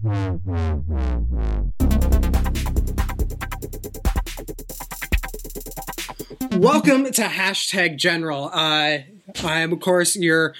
Welcome to hashtag General. Uh, I am, of course, your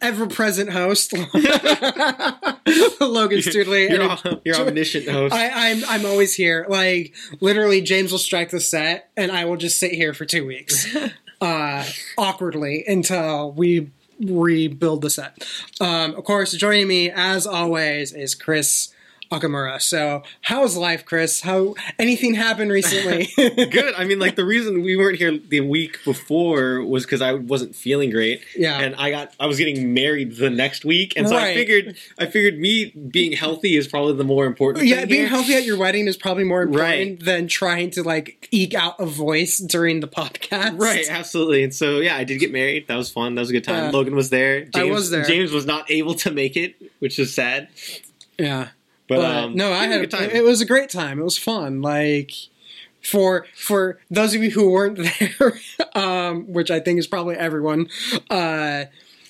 ever-present host, Logan Studley. You're, om- you're omniscient host. I, I'm I'm always here. Like literally, James will strike the set, and I will just sit here for two weeks, uh, awkwardly until we rebuild the set. Um, of course, joining me as always is Chris Okamura. So, how's life, Chris? How anything happened recently? Good. I mean, like the reason we weren't here the week before was because I wasn't feeling great. Yeah. And I got I was getting married the next week, and so I figured I figured me being healthy is probably the more important. Yeah, being here. healthy at your wedding is probably more important Right. than trying to like eke out a voice during the podcast. Right, absolutely. And so, yeah, I did get married. That was fun. That was a good time. Yeah. Logan was there. James, I was there. James was not able to make it, which is sad. Yeah. But, But um, no, I had a time. It was a great time. It was fun. Like for for those of you who weren't there, um, which I think is probably everyone. Uh,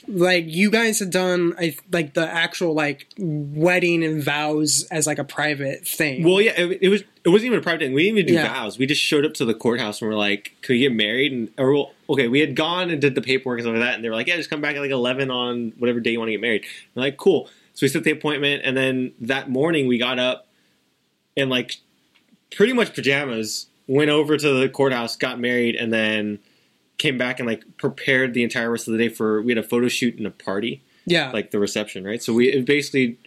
like you guys had done, I like the actual like wedding and vows as like a private thing. Well, yeah, it, it was. It wasn't even a private thing. We didn't even do Yeah. vows. We just showed up to the courthouse and we're like, "Could we get married?" And or well, okay, we had gone and did the paperwork and stuff like that, and they were like, "Yeah, just come back at like eleven on whatever day you want to get married." We're like, "Cool." So we set the appointment, and then that morning we got up and like pretty much pajamas, went over to the courthouse, got married, and then came back and like prepared the entire rest of the day for. We had a photo shoot and a party yeah, like the reception, right? So we it basically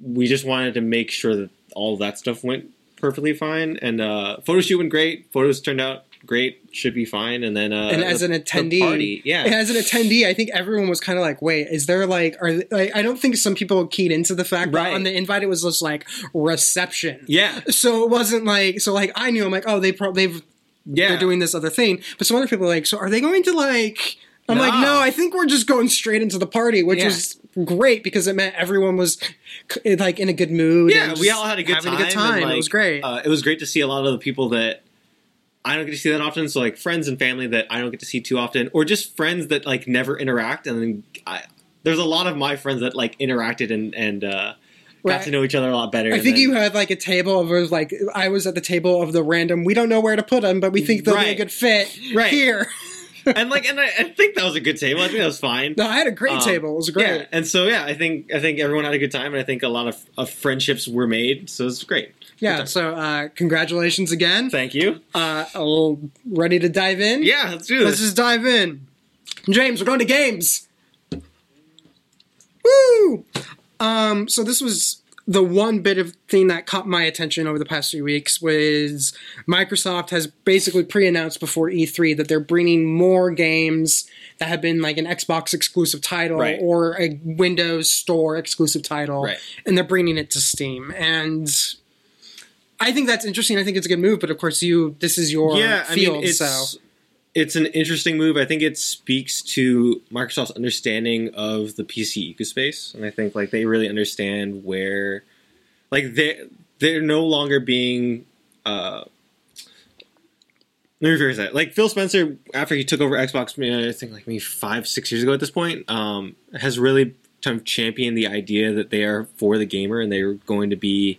we just wanted to make sure that all that stuff went perfectly fine, and uh, photo shoot went great. Photos turned out great, should be fine, and then uh, and as the- an attendee, party, yeah, as an attendee, I think everyone was kind of like, "Wait, is there like, are like?" I don't think some people keyed into the fact Right. that on the invite it was just like reception. yeah, So it wasn't like so like I knew I'm like oh they pro- they've yeah. they're doing this other thing, but some other people are like so are they going to like I'm like No. no I think we're just going straight into the party, which Yeah. was great because it meant everyone was like in a good mood. yeah, we all had a good time. a good time. and, it was great. Uh, it was great to see a lot of the people that I don't get to see that often. So like friends and family that I don't get to see too often, or just friends that like never interact. And then I, there's a lot of my friends that like interacted and and uh, got Right. to know each other a lot better. I think then- you had like a table of was like I was at the table of the random. We don't know where to put them, but we think they'll be a good fit Right. here. and like and I, I think that was a good table. I think that was fine. No, I had a great Um, table. It was great. Yeah, and so yeah, I think I think everyone had a good time, and I think a lot of, of friendships were made. So it's great. Yeah. so uh, congratulations again. Thank you. Uh, a little ready to dive in. Yeah, let's do this. Let's just dive in. James, we're going to games. Woo! Um, so this was the one bit of thing that caught my attention over the past few weeks was Microsoft has basically pre-announced before E3 that they're bringing more games that have been like an Xbox exclusive title Right. or a Windows Store exclusive title, Right. and they're bringing it to Steam. And I think that's interesting. I think it's a good move, but of course, you this is your yeah, I field, mean it's so it's an interesting move. I think it speaks to Microsoft's understanding of the PC ecospace, and I think like they really understand where, like they they're no longer being. Uh, let me rephrase that. Like Phil Spencer, after he took over Xbox, I think like maybe five, six years ago at this point, um, has really kind of championed the idea that they are for the gamer and they're going to be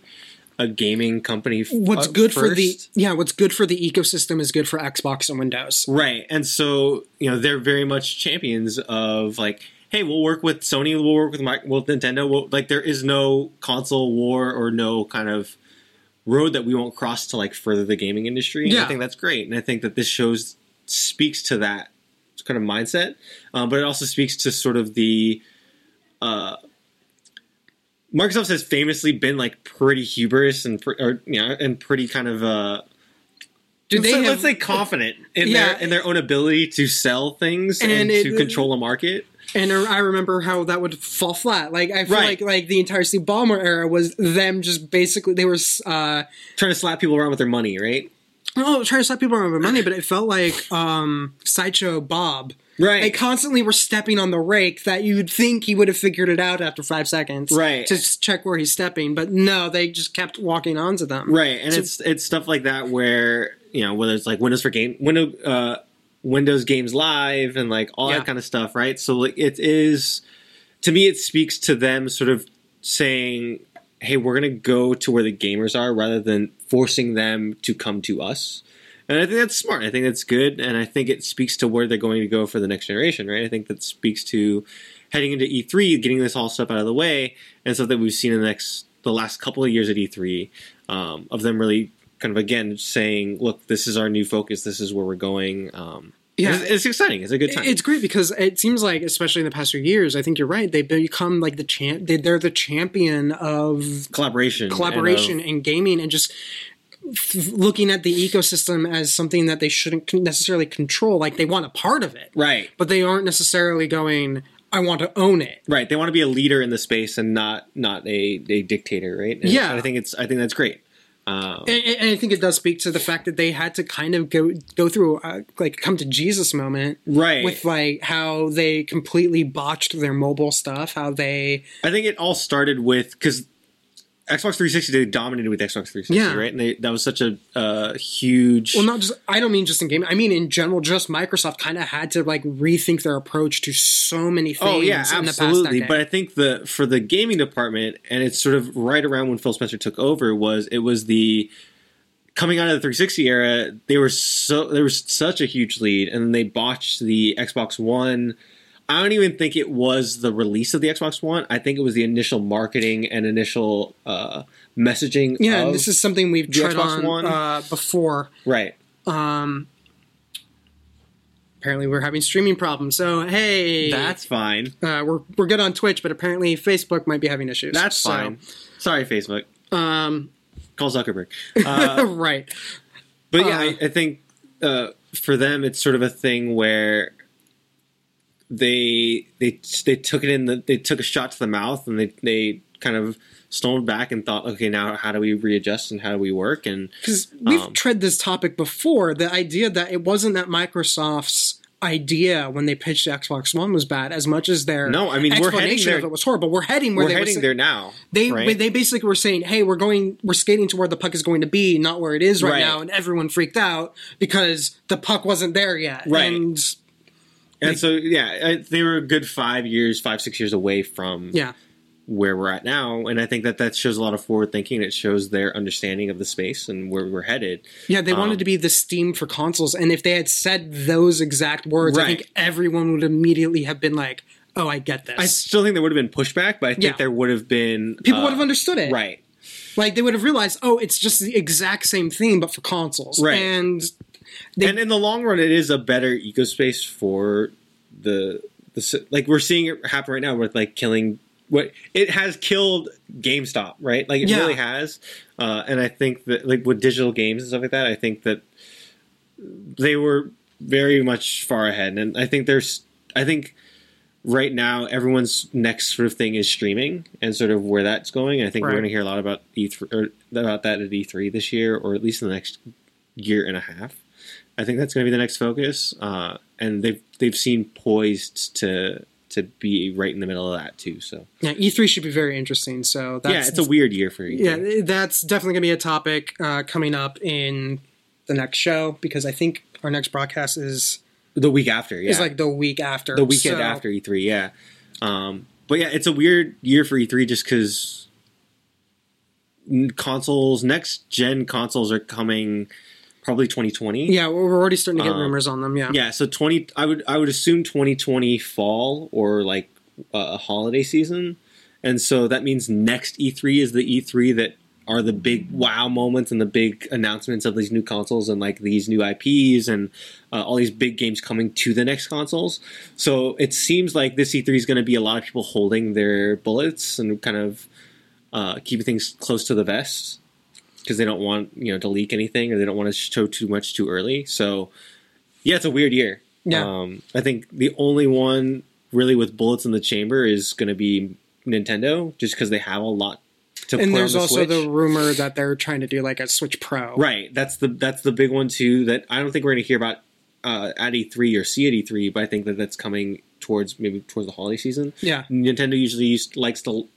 a gaming company. f- what's uh, good for the yeah what's good for the ecosystem is good for xbox and windows Right. And so, you know, they're very much champions of like, hey, we'll work with Sony, we'll work with Mic- with Nintendo. We'll, like, there is no console war or no kind of road that we won't cross to like further the gaming industry. And Yeah. I think that's great. And I think that this shows speaks to that kind of mindset, um, but it also speaks to sort of the. Uh, Microsoft has famously been like pretty hubris and pr- or you know and pretty kind of uh do they say, have, let's say confident in Yeah. their in their own ability to sell things and, And it- to control a market. and i remember how that would fall flat like i feel Right. like like the entire steve ballmer era was them just basically they were uh Trying to slap people around with their money, right? oh trying to slap people around with money but it felt like um sideshow bob Right. they constantly were stepping on the rake that you'd think he would have figured it out after five seconds Right. to check where he's stepping but no they just kept walking onto them right. And So- it's it's stuff like that where, you know, whether it's like Windows for game window uh Windows Games Live and like all Yeah. that kind of stuff, right? So like it is to me it speaks to them sort of saying hey, we're gonna go to where the gamers are rather than forcing them to come to us. And I think that's smart. I think that's good, and I think it speaks to where they're going to go for the next generation, right? I think that speaks to heading into E3, getting this all stuff out of the way, and stuff that we've seen in the next the last couple of years at E3 um, of them really kind of again saying, "Look, this is our new focus. This is where we're going." Um, Yeah. it's, it's exciting. It's a good time. It's great because it seems like, especially in the past few years, I think you're right. They've become like the champ. They, they're the champion of collaboration, collaboration and of- in gaming, and just looking at the ecosystem as something that they shouldn't necessarily control. Like they want a part of it, right, but they aren't necessarily going. I want to own it. right. They want to be a leader in the space and not not a, a dictator, right? And Yeah. I think it's I think that's great. Um, And, and I think it does speak to the fact that they had to kind of go go through uh, like come to Jesus moment right. with like how they completely botched their mobile stuff, how they I think it all started with because Xbox 360 they dominated with Xbox 360, Yeah. right? And they, that was such a uh, huge. well not just I don't mean just in gaming, I mean in general. Just Microsoft kind of had to like rethink their approach to so many things. Oh yeah, in the past absolutely. But I think the for the gaming department, and it's sort of right around when Phil Spencer took over, was it was the coming out of the 360 era. They were so there was such a huge lead, and they botched the Xbox One. I don't even think it was the release of the Xbox One. I think it was the initial marketing and initial uh, messaging. yeah, and this is something we've tried Xbox on One. uh, before. right. Um, apparently, we're having streaming problems. So hey, That's fine. uh, we're we're good on Twitch, but apparently Facebook might be having issues. That's So, fine. Sorry, Facebook. Um, Call Zuckerberg. Uh, right. But yeah, Uh, I, I think uh, for them, it's sort of a thing where they they they took it in the they took a shot to the mouth and they they kind of stoned back and thought, okay, now how do we readjust and how do we work? And Because we've Um, tread this topic before. The idea that it wasn't that Microsoft's idea when they pitched Xbox One was bad, as much as their No, I mean, we're heading explanation there- of it was horrible. We're heading where we're heading there now. They right? they basically were saying, "Hey, we're going, we're skating to where the puck is going to be, not where it is right, Right. now," and everyone freaked out because the puck wasn't there yet. Right. And and so yeah, they were a good five years, five six years away from yeah, where we're at now, and I think that that shows a lot of forward thinking. It shows their understanding of the space and where we're headed. yeah, they wanted Um, to be the Steam for consoles, and if they had said those exact words, I think everyone would immediately have been like, "Oh, I get this." I still think there would have been pushback, but I think Yeah. there would have been People uh, would have understood it, right. Like they would have realized, oh, it's just the exact same thing, but for consoles. Right. And They- and in the long run, it is a better ecospace for the the like we're seeing it happen right now with like killing what it has killed GameStop, right? Like it Yeah. really has. Uh, and I think that like with digital games and stuff like that, I think that they were very much far ahead, and I think there's I think. Right now, everyone's next sort of thing is streaming, and sort of where that's going. And I think Right. we're going to hear a lot about E3 or about that at E3 this year, or at least in the next year and a half. I think that's going to be the next focus, uh, and they've they've seen poised to to be right in the middle of that too. So yeah, E3 should be very interesting. So that's yeah, it's a weird year for E3. yeah, that's definitely gonna be a topic uh, coming up in the next show because I think our next broadcast is the week after, yeah, is like the week after the weekend So- after E3, yeah. Um, but yeah, it's a weird year for E3 just because consoles, next gen consoles are coming probably 2020. Yeah, we're we're already starting to get Um, rumors on them. Yeah, Yeah, so 20 I would I would assume 2020 fall or like uh, a holiday season. And so that means next E3 is the E3 that are the big wow moments and the big announcements of these new consoles and like these new IPs and uh, all these big games coming to the next consoles. So it seems like this E3 is going to be a lot of people holding their bullets and kind of uh, keeping things close to the vest because they don't want you know to leak anything or they don't want to show too much too early. So yeah, it's a weird year. Yeah. Um, I think the only one really with bullets in the chamber is going to be Nintendo, just because they have a lot to and there's the also Switch. the rumor that they're trying to do like a Switch Pro. right. That's the that's the big one too. That I don't think we're going to hear about uh, at E3 or see at E3, but I think that that's coming towards maybe towards the holiday season. Yeah, Nintendo usually used, likes to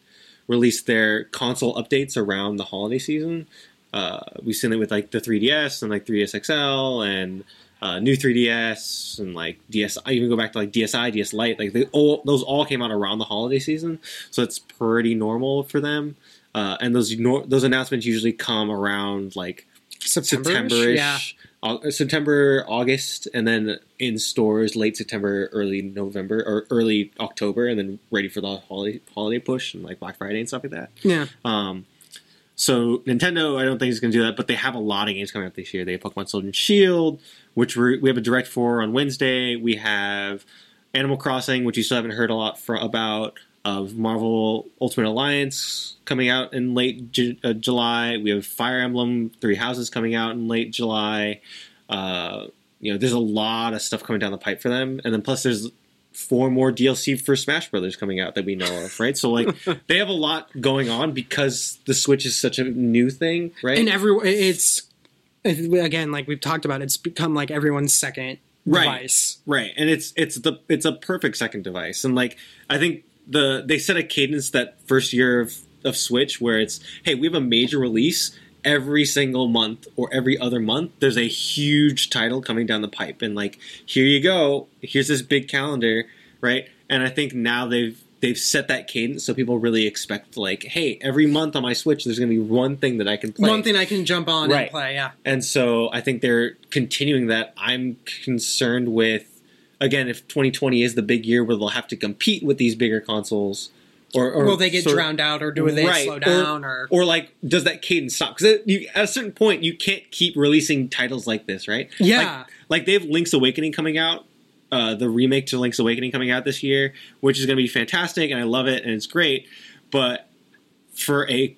release their console updates around the holiday season. Uh, we've seen it with like the 3DS and like 3DS XL and uh, new 3DS and like DS. I even go back to like DSi, DS Lite. Like they all, those all came out around the holiday season, so it's pretty normal for them. uh, and those nor- those announcements usually come around like September. September-ish, Yeah. Au- September, August, and then in stores late September, early November, or early October, and then ready for the holiday holiday push and like Black Friday and stuff like that. Yeah. Um, so Nintendo, I don't think is going to do that, but they have a lot of games coming out this year. They have Pokemon Sword and Shield, which we have a direct for on Wednesday. We have Animal Crossing, which you still haven't heard a lot for, about. Of Marvel Ultimate Alliance coming out in late uh, July. We have Fire Emblem Three Houses coming out in late July. Uh, you know, there's a lot of stuff coming down the pipe for them, and then plus there's four more DLC for Smash Brothers coming out that we know of, right? So like they have a lot going on because the Switch is such a new thing, right? And every it's again like we've talked about. It's become like everyone's second Right. device. right, and it's it's the it's a perfect second device, and like I think the they set a cadence that first year of of Switch where it's hey we have a major release every single month or every other month there's a huge title coming down the pipe and like here you go here's this big calendar right and i think now they've they've set that cadence so people really expect like hey every month on my switch there's going to be one thing that i can play One thing I can jump on Right. and play. Yeah. and so I think they're continuing that. I'm concerned with, again, if 2020 is the big year where they'll have to compete with these bigger consoles, or, or Will they get sort drowned out, or do they Right, slow or- down, or, or like does that cadence stop? Because at a certain point, you can't keep releasing titles like this, right? Yeah. Like, like they have Link's Awakening coming out. Uh, the remake to Link's Awakening coming out this year, which is going to be fantastic, and I love it, and it's great. But for a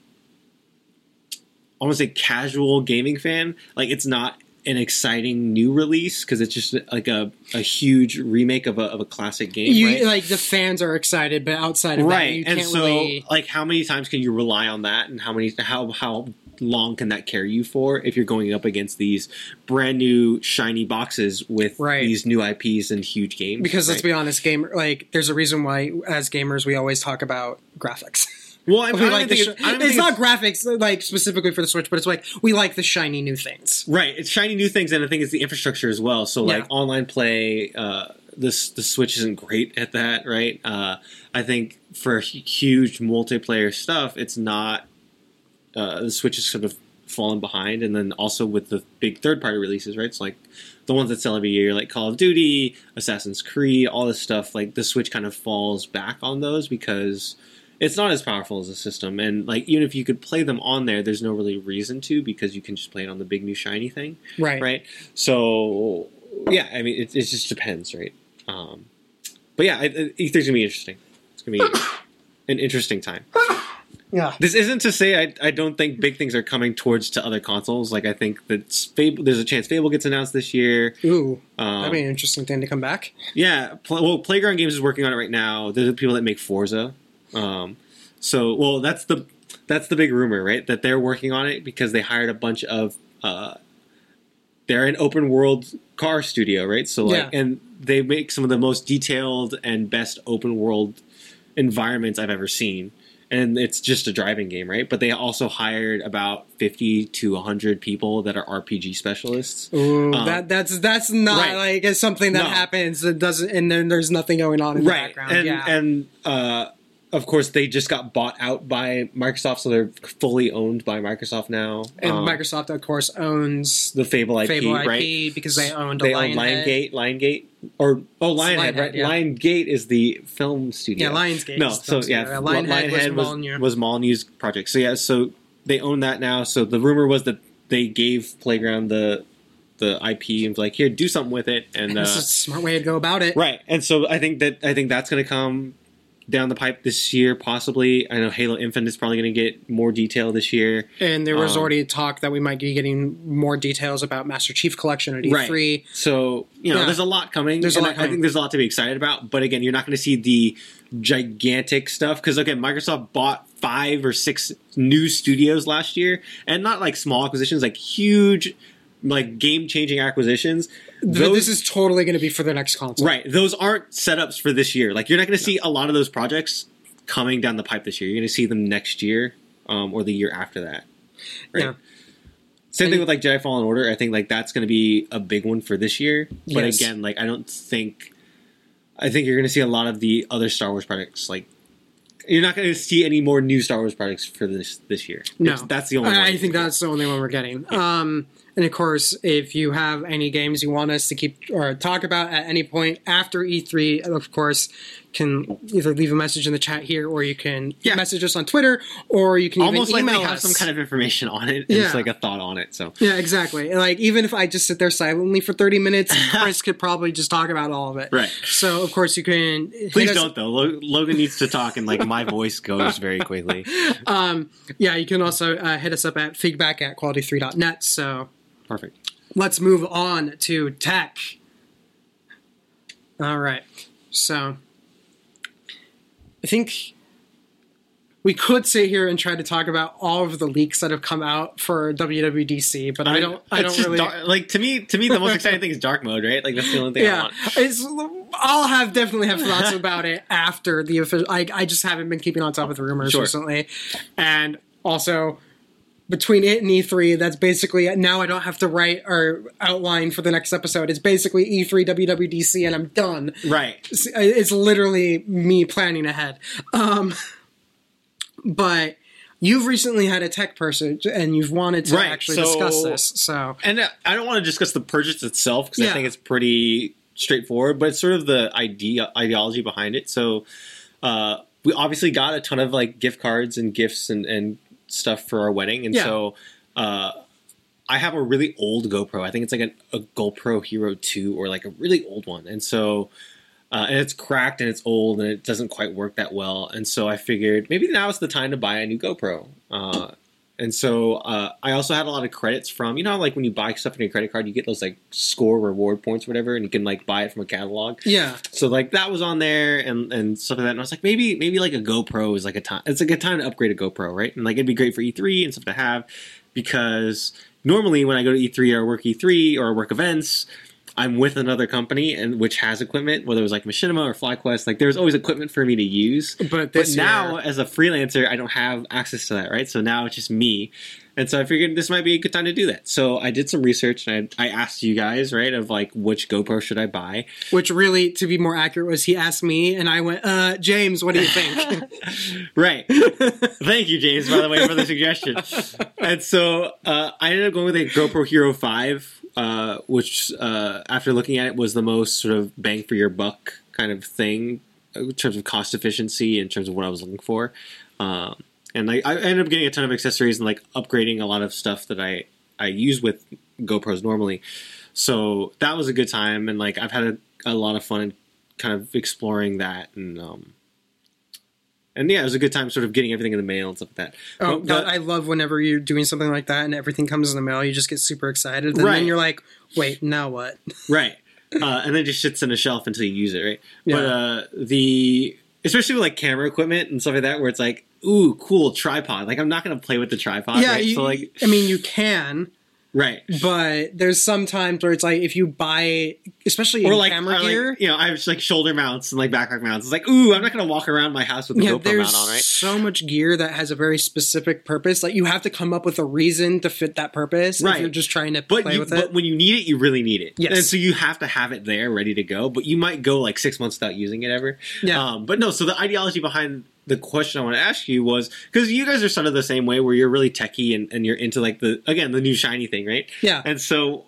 I want to say casual gaming fan, like it's not an exciting new release because it's just like a, a huge remake of a, of a classic game, you right? like the fans are excited, but outside of that, right. you and can't so, really. like, how many times can you rely on that, and how many how how long can that carry you for if you're going up against these brand new shiny boxes with Right. these new IPs and huge games? Because let's be honest, game like there's a reason why as gamers we always talk about graphics. well, I, we like the it's, don't it's graphics like specifically for the Switch, but it's like we like the shiny new things. Right, it's shiny new things, and I think it's the infrastructure as well. So like Yeah. online play, uh, this the Switch isn't great at that, right? Uh, I think for huge multiplayer stuff, it's not. Uh, the Switch is sort of fallen behind, and then also with the big third party releases, right? It's like the ones that sell every year, like Call of Duty, Assassin's Creed, all this stuff. Like the Switch kind of falls back on those because it's not as powerful as a system, and like even if you could play them on there, there's no really reason to because you can just play it on the big new shiny thing, Right. right? So yeah, I mean it, it just depends, right? Um, but yeah, I- I- E3's gonna be interesting. It's gonna be an interesting time. Yeah. This isn't to say I, I don't think big things are coming towards to other consoles. Like I think that Fable, there's a chance Fable gets announced this year. Ooh, Um, that'd be an interesting thing to come back. yeah, pl- well, Playground Games is working on it right now. They're the people that make Forza. Um, so, well, that's the that's the big rumor, right? That they're working on it because they hired a bunch of. Uh, they're an open world car studio, right? So, like, Yeah. and they make some of the most detailed and best open world environments I've ever seen. And it's just a driving game, right? But they also hired about fifty to hundred people that are RPG specialists. Ooh, Um, that that's that's not right. like it's something that No. happens that doesn't, and then there's nothing going on in the background. and yeah, and uh, of course they just got bought out by Microsoft, so they're fully owned by Microsoft now. and Um, Microsoft, of course, owns the Fable IP, Fable IP right? because they owned They a own. Liongate, Liongate, or oh Lionhead, Lionhead, right? yeah. Liongate is the film studio. Yeah, Lionsgate. No, so yeah, studio. Lionhead, Lionhead, was, Molyneux. was Molyneux's project. So yeah, so they own that now. So the rumor was that they gave Playground the the IP and was like, here, do something with it, and uh, this is a smart way to go about it. Right, and so I think that I think that's going to come down the pipe this year, possibly. I know Halo Infinite is probably going to get more detail this year. And there was Um, already talk that we might be getting more details about Master Chief Collection at E3. Right. So you know, Yeah. there's a lot coming. There's a lot I- I think there's a lot to be excited about. But again, you're not going to see the gigantic stuff because again, Microsoft bought five or six new studios last year, and not like small acquisitions, like huge, like game changing acquisitions. Th- Those- this is totally going to be for the next console. Right. Those aren't setups for this year. Like you're not going to see a lot of those projects coming down the pipe this year. You're going to see them next year um, or the year after that. Right. Yeah. Same And- thing with like Jedi Fallen Order. I think like that's going to be a big one for this year. But Yes. again, like I don't think I think you're going to see a lot of the other Star Wars projects like you're not going to see any more new Star Wars products for this this year. No, It's- that's the only. I, one. I think that's the only one we're getting. Um, and of course, if you have any games you want us to keep or talk about at any point after E3, of course, can either leave a message in the chat here, or you can Yeah. message us on Twitter, or you can almost even like email they have us. some kind of information on it. Yeah. It's like a thought on it. So yeah, exactly. Like even if I just sit there silently for thirty minutes, Chris could probably just talk about all of it. Right. So of course you can. please don't though. Logan needs to talk, and like my voice goes very quickly. Um, yeah, you can also uh, hit us up at feedback at quality3.net. So Perfect. let's move on to tech. All right. So I think we could sit here and try to talk about all of the leaks that have come out for WWDC, but I, don't. I don't really. dark- like to me. To me, the most exciting thing is dark mode, right? Like that's the only thing I yeah, want. it's. I'll have definitely have thoughts about it after the official. I, I just haven't been keeping on top of the rumors Sure. recently, and also between it and E3, that's basically now I don't have to write or outline for the next episode. It's basically E E3 WWDC, and I'm done. Right. It's, it's literally me planning ahead. Um, but you've recently had a tech person, and you've wanted to Right, actually so- discuss this. So And uh, I don't want to discuss the purchase itself because Yeah. I think it's pretty straightforward, but it's sort of the idea ideology behind it. So uh, we obviously got a ton of like gift cards and gifts and, and stuff for our wedding, and Yeah. so uh, I have a really old GoPro. I think it's like a, a GoPro Hero Two or like a really old one, and so. Uh, and it's cracked and it's old and it doesn't quite work that well. And so I figured maybe now is the time to buy a new GoPro. Uh, and so uh, I also had a lot of credits from you know like when you buy stuff on your credit card, you get those like score reward points, or whatever, and you can like buy it from a catalog. yeah, So like that was on there and and stuff like that. And I was like maybe maybe like a GoPro is like a time. It's a good time to upgrade a GoPro, right? And like it'd be great for E3 and stuff to have because normally when I go to E3 or work E3 or work events. I'm with another company and which has equipment, whether it was like Machinima or FlyQuest. Like there's always equipment for me to use, but but now, year- as a freelancer, I don't have access to that, right? So now it's just me. And so I figured this might be a good time to do that. So I did some research and I, I asked you guys, right, of like which GoPro should I buy? which really, to be more accurate, was he asked me, and I went, uh, James, what do you think? right. Thank you, James, by the way, for the suggestion. And so uh, I ended up going with a GoPro Hero 5, uh, which, uh, after looking at it, was the most sort of bang for your buck kind of thing in terms of cost efficiency, in terms of what I was looking for. Um, and I, I ended up getting a ton of accessories and like upgrading a lot of stuff that I, I use with GoPros normally. So that was a good time. And like I've had a, a lot of fun kind of exploring that. And, um, and yeah, it was a good time sort of getting everything in the mail and stuff like that. Oh, But- but- I love whenever you're doing something like that and everything comes in the mail. You just get super excited, and Right. then you're like, "Wait, now what?" right uh, and then it just sits in a shelf until you use it right but Yeah. uh, the especially with like camera equipment and stuff like that where it's like ooh cool tripod like i'm not gonna play with the tripod yeah, right you, so like I mean, you can, right but there's some times where it's like if you buy, especially in or like, camera or, like, gear. you know i have like shoulder mounts and like backpack mounts it's like ooh i'm not gonna walk around my house with the Yeah, GoPro mount on right so much gear that has a very specific purpose. Like you have to come up with a reason to fit that purpose. Right. If you're just trying to but, play you, with but it. But when you need it, you really need it. Yes. And so you have to have it there ready to go. But you might go like six months without using it ever. Yeah. Um, but no, so the ideology behind the question I want to ask you was because you guys are sort of the same way where you're really techie and, and you're into like the, again, the new shiny thing, right? yeah, And so,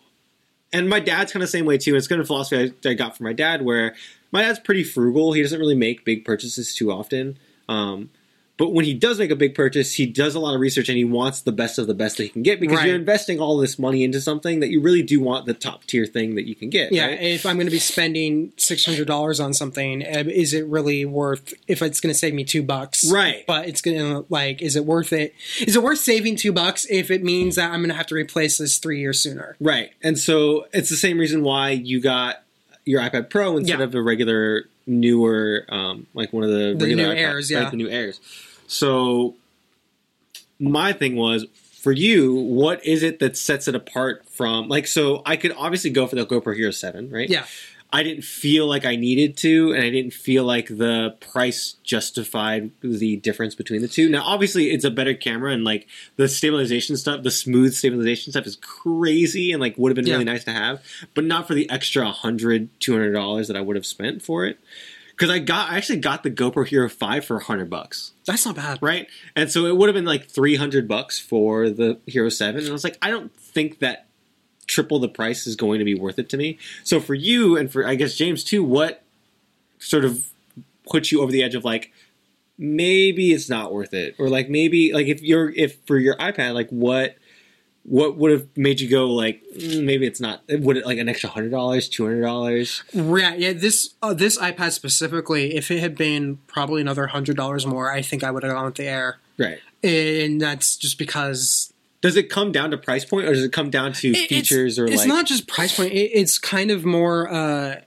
and my dad's kind of the same way too. It's kind of philosophy I, I got from my dad where my dad's pretty frugal. He doesn't really make big purchases too often. Um, but when he does make a big purchase, he does a lot of research and he wants the best of the best that he can get because Right. you're investing all this money into something that you really do want the top tier thing that you can get. yeah. right? If I'm going to be spending six hundred dollars on something, is it really worth? If it's going to save me two bucks, Right. But it's going to like, is it worth it? Is it worth saving two bucks if it means that I'm going to have to replace this three years sooner? Right. And so it's the same reason why you got your iPad Pro instead Yeah. of a regular newer, um, like one of the, The regular new iPad- Airs, right, yeah. the new Airs. So my thing was for you, what is it that sets it apart from like? So I could obviously go for the GoPro Hero Seven, right? Yeah, I didn't feel like I needed to, and I didn't feel like the price justified the difference between the two. Now, obviously, it's a better camera, and like the stabilization stuff, the smooth stabilization stuff is crazy, and like would have been really nice to have, but not for the extra $100, $200 that I would have spent for it. because I got I actually got the GoPro Hero Five for hundred bucks, That's not bad. right? And so it would have been like three hundred bucks for the Hero Seven, and I was like, I don't think that triple the price is going to be worth it to me. So for you and for I guess James too, what sort of puts you over the edge of like maybe it's not worth it, or like maybe like if you're if for your iPad, like what what would have made you go like "Mm, maybe it's not would it like an extra hundred dollars two hundred dollars Yeah, yeah. This uh, this iPad specifically, if it had been probably another hundred dollars more, I think I would have gone with the Air, right and that's just because does it come down to price point or does it come down to It- features it's, or it's like not just price point. It, it's kind of more. Uh,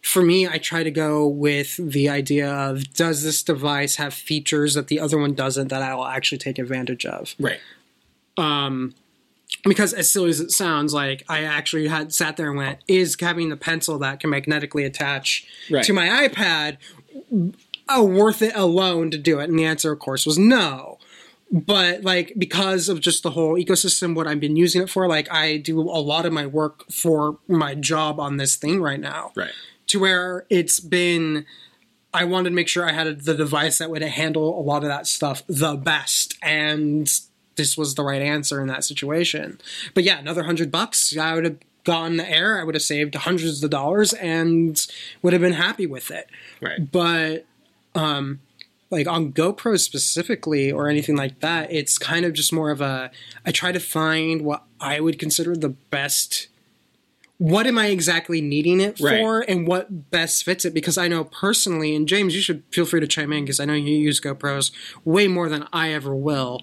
for me, I try to go with the idea of does this device have features that the other one doesn't that I will actually take advantage of. right um, because as silly as it sounds, like I actually had sat there and went, is having the pencil that can magnetically attach Right. to my iPad uh, worth it alone to do it? And the answer, of course, was no. But like because of just the whole ecosystem, what I've been using it for, like I do a lot of my work for my job on this thing right now right to where it's been I wanted to make sure I had the device that would handle a lot of that stuff the best and this was the right answer in that situation. But yeah, another 100 bucks, I would have gotten the air, I would have saved hundreds of dollars and would have been happy with it. right But um like on GoPro specifically or anything like that, it's kind of just more of a I try to find what I would consider the best what am I exactly needing it Right. for and what best fits it because I know personally and James you should feel free to chime in because I know you use GoPros way more than I ever will.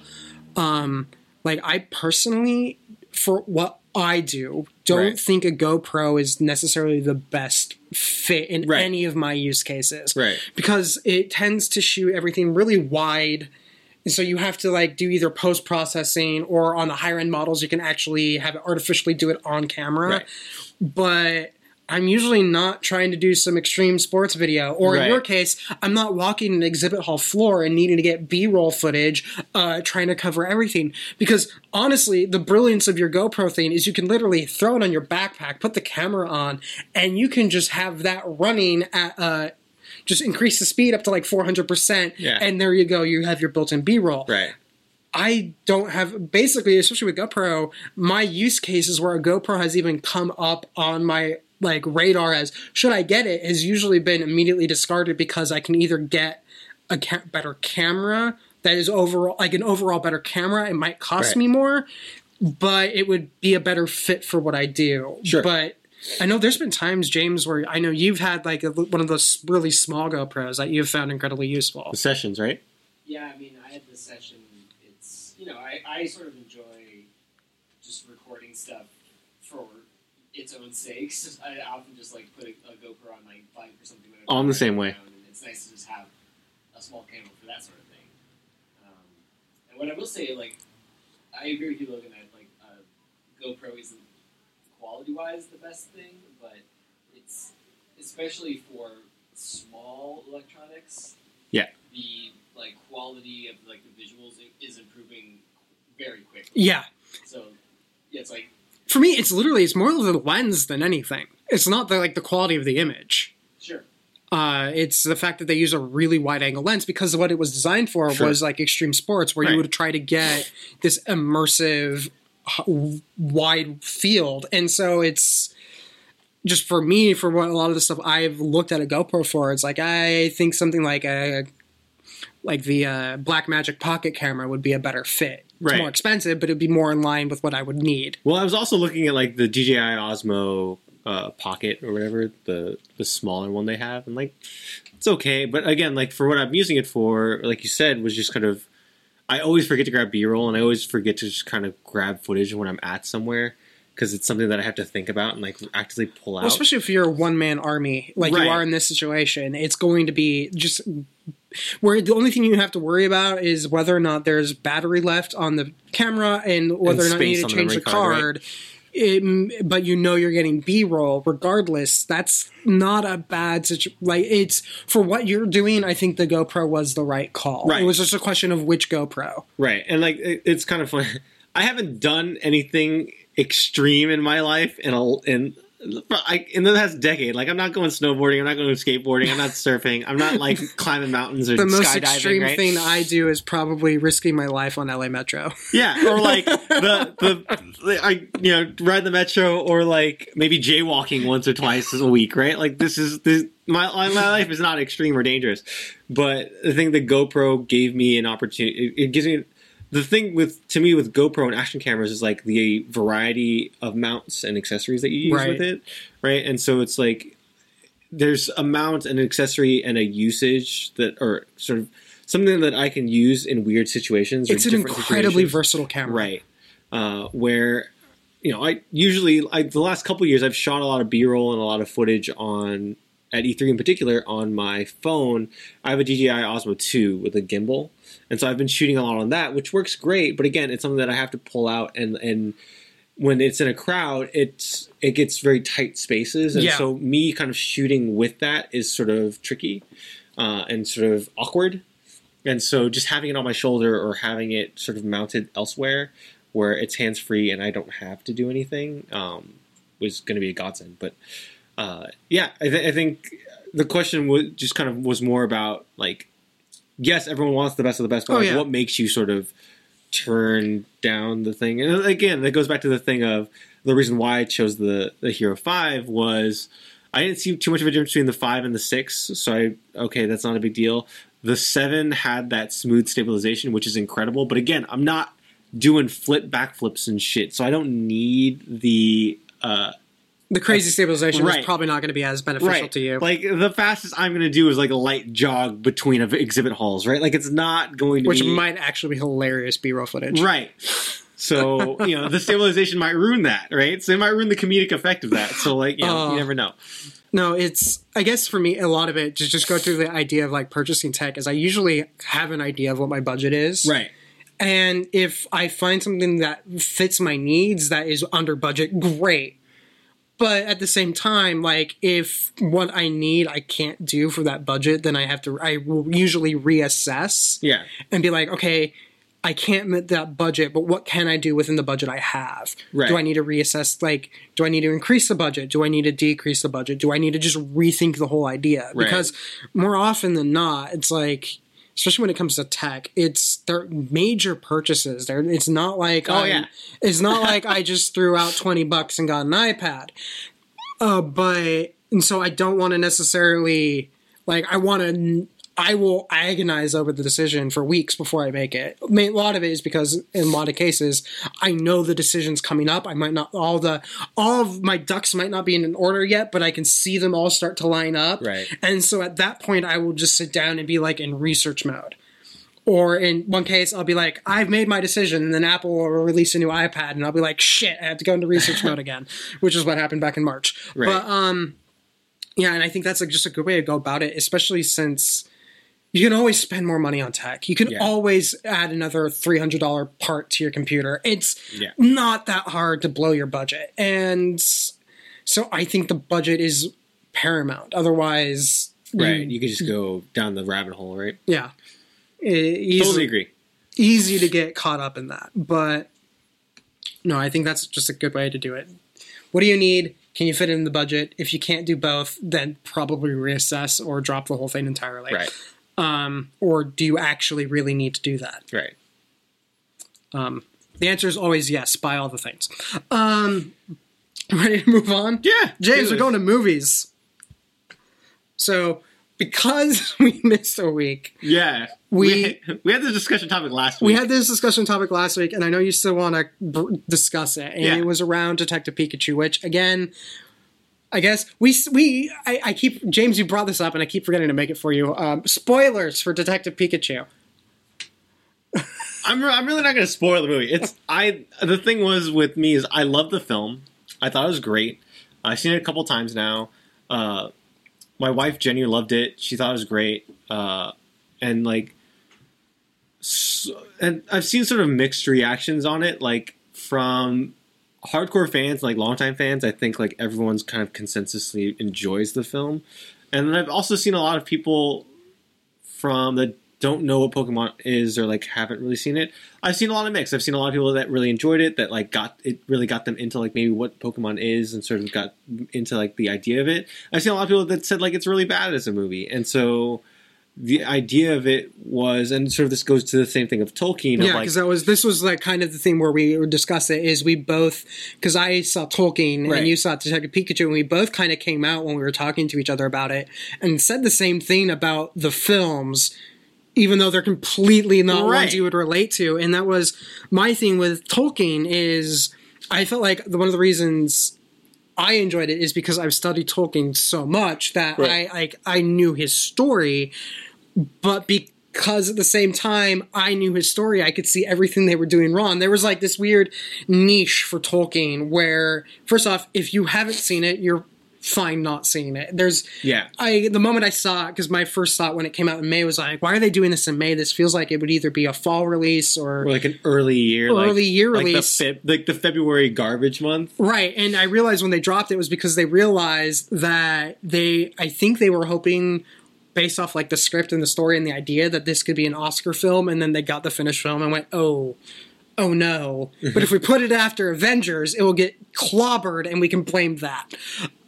Um like I personally for what I do. Don't Right. think a GoPro is necessarily the best fit in Right. any of my use cases. Right. Because it tends to shoot everything really wide. And so you have to like do either post processing or on the higher end models you can actually have it artificially do it on camera. Right. But I'm usually not trying to do some extreme sports video, or in your case, I'm not walking an exhibit hall floor and needing to get B-roll footage, uh, trying to cover everything. Because honestly, the brilliance of your GoPro thing is you can literally throw it on your backpack, put the camera on, and you can just have that running at uh, just increase the speed up to like 400%, Yeah. and there you go, you have your built-in B-roll. right I don't have basically, especially with GoPro, my use cases where a GoPro has even come up on my like radar as should I get it has usually been immediately discarded because I can either get a ca- better camera that is overall like an overall better camera. It might cost Right. me more, but it would be a better fit for what I do. Sure. But I know there's been times, James, where I know you've had like a, one of those really small GoPros that you've found incredibly useful. the sessions right Yeah, I mean, I had the session. It's you know, I, I sort of enjoy just recording stuff for its own sakes. I often just like put a, a GoPro on my bike or something. I'm I'm the same way. And it's nice to just have a small camera for that sort of thing. Um, and what I will say, like, I agree with you, Logan. That like uh, GoPro isn't quality-wise the best thing, but it's especially for small electronics. Yeah. The like quality of like the visuals is improving very quickly. Yeah. So yeah, it's like For me, it's literally it's more of the lens than anything. It's not the like the quality of the image. sure. Uh, it's the fact that they use a really wide angle lens because what it was designed for Sure. was like extreme sports, where Right. you would try to get this immersive, wide field, and so it's just for me for what a lot of the stuff I've looked at a GoPro for. It's like I think something like a like the uh, Blackmagic Pocket camera would be a better fit. It's Right. more expensive, but it'd be more in line with what I would need. Well, I was also looking at like the DJI Osmo uh, Pocket or whatever the the smaller one they have, and like it's okay. But again, like for what I'm using it for, like you said, was just kind of I always forget to grab B-roll, and I always forget to just kind of grab footage when I'm at somewhere because it's something that I have to think about and like actively pull out. Well, especially if you're a one man army like Right. you are in this situation, it's going to be just where the only thing you have to worry about is whether or not there's battery left on the camera and whether And or not you need to change the card, card. It- but you know you're getting B-roll regardless. That's not a bad situation. Like it's for what you're doing. I think the GoPro was the right call. Right. It was just a question of which GoPro. Right, and like it, it's kind of fun. I haven't done anything extreme in my life in a in I, in the last decade, like I'm not going snowboarding, I'm not going skateboarding, I'm not surfing, I'm not like climbing mountains or skydiving. the most extreme right? thing I do is probably risking my life on LA Metro. Yeah, or like the the I you know ride the metro or like maybe jaywalking once or twice a week, right? Like this is this my my life is not extreme or dangerous, but I think the GoPro gave me an opportunity. It, it gives me the thing with to me with GoPro and action cameras is like the variety of mounts and accessories that you use Right. with it, right? And so it's like there's a mount, an accessory, and a usage that or sort of something that I can use in weird situations. Or It's an incredibly situations. versatile camera. Right. Uh, where, you know, I usually, I, the last couple of years, I've shot a lot of B roll and a lot of footage on, at E3 in particular, on my phone. I have a DJI Osmo 2 with a gimbal. And so I've been shooting a lot on that, which works great. But again, it's something that I have to pull out and, and, when it's in a crowd, it's it gets very tight spaces, and Yeah. so me kind of shooting with that is sort of tricky uh, and sort of awkward. And so just having it on my shoulder or having it sort of mounted elsewhere where it's hands free and I don't have to do anything um, was going to be a godsend. But uh, yeah, I, th- I think the question was just kind of was more about like, yes, everyone wants the best of the best, but Oh, like, yeah. what makes you sort of turn down the thing? And again, that goes back to the thing of the reason why I chose the the Hero Five was I didn't see too much of a difference between the five and the six, so I okay, that's not a big deal. The seven had that smooth stabilization, which is incredible. But again, I'm not doing flip backflips and shit, so I don't need the uh, The crazy stabilization Right. is probably not going to be as beneficial to you. Like the fastest I'm going to do is like a light jog between of exhibit halls, right? Like it's not going to which be might actually be hilarious B-roll footage. right. So you know the stabilization might ruin that, right? So it might ruin the comedic effect of that. So like you know Oh. you never know. No, it's I guess for me a lot of it to just go through the idea of like purchasing tech is I usually have an idea of what my budget is. Right. And if I find something that fits my needs that is under budget, great. But at the same time, like if what I need I can't do for that budget, then I have to I will usually reassess Yeah. and be like, okay, I can't meet that budget, but what can I do within the budget I have? Right. Do I need to reassess? Like, do I need to increase the budget? Do I need to decrease the budget? Do I need to just rethink the whole idea? Right. Because more often than not, it's like, especially when it comes to tech, it's they're major purchases. They're, it's not like Oh, I'm- yeah. it's not like I just threw out twenty bucks and got an iPad. Uh, but and so I don't want to necessarily like I want to. I will agonize over the decision for weeks before I make it. I mean, a lot of it is because in a lot of cases I know the decision's coming up. I might not all the all of my ducks might not be in an order yet, but I can see them all start to line up. Right. And so at that point, I will just sit down and be like in research mode. Or in one case, I'll be like, I've made my decision, and then Apple will release a new iPad, and I'll be like, shit, I have to go into research mode again, which is what happened back in March. Right. But um, yeah, and I think that's like just a good way to go about it, especially since you can always spend more money on tech. You can Yeah. always add another three hundred dollar part to your computer. It's Yeah. not that hard to blow your budget, and so I think the budget is paramount. Otherwise, Right. you- You could just go down the rabbit hole, right? yeah, easy, Totally agree. easy to get caught up in that. But no, I think that's just a good way to do it. What do you need? Can you fit it in the budget? If you can't do both, then probably reassess or drop the whole thing entirely. Right. Um, or do you actually really need to do that? Right. Um, the answer is always yes. Buy all the things. Um, ready to move on? Yeah. James, we're going to movies. So because we missed a week, Yeah. We- we had this discussion topic last week. we had this discussion topic last week, and I know you still want to b- discuss it. And Yeah. it was around Detective Pikachu, which again, I guess we we I, I keep James. You brought this up, and I keep forgetting to make it for you. Um, spoilers for Detective Pikachu. I'm, I'm really not going to spoil the movie. It's I the thing was with me is I love the film. I thought it was great. I've seen it a couple times now. Uh, my wife Jenny loved it. She thought it was great. Uh, and like, so, and I've seen sort of mixed reactions on it. Like from hardcore fans, like longtime fans, I think like everyone's kind of consensusly enjoys the film. And then I've also seen a lot of people from that don't know what Pokemon is or like haven't really seen it, I've seen a lot of mix. I've seen a lot of people that really enjoyed it, that like got it really got them into like maybe what Pokemon is and sort of got into like the idea of it. I've seen a lot of people that said like it's really bad as a movie, and so the idea of it was, and sort of this goes to the same thing of Tolkien. Of Yeah, like, because that was this was like kind of the thing where we would discuss it is we both because I saw Tolkien Right. and you saw Detective Pikachu and we both kind of came out when we were talking to each other about it and said the same thing about the films, even though they're completely not Right. ones you would relate to. And that was my thing with Tolkien is I felt like the, one of the reasons I enjoyed it is because I've studied Tolkien so much that Right. I like I knew his story, but because at the same time I knew his story, I could see everything they were doing wrong. There was like this weird niche for Tolkien where, first off, if you haven't seen it, you're fine not seeing it. There's yeah, I the moment I saw it because my first thought when it came out in May was like, why are they doing this in May? This feels like it would either be a fall release or or like an early year, Early like, year like release. the Feb- like the February garbage month. Right, and I realized when they dropped it was because they realized that they, I think they were hoping, based off like the script and the story and the idea that this could be an Oscar film, and then they got the finished film and went, oh, oh no. but if we put it after Avengers, it will get clobbered, and we can blame that.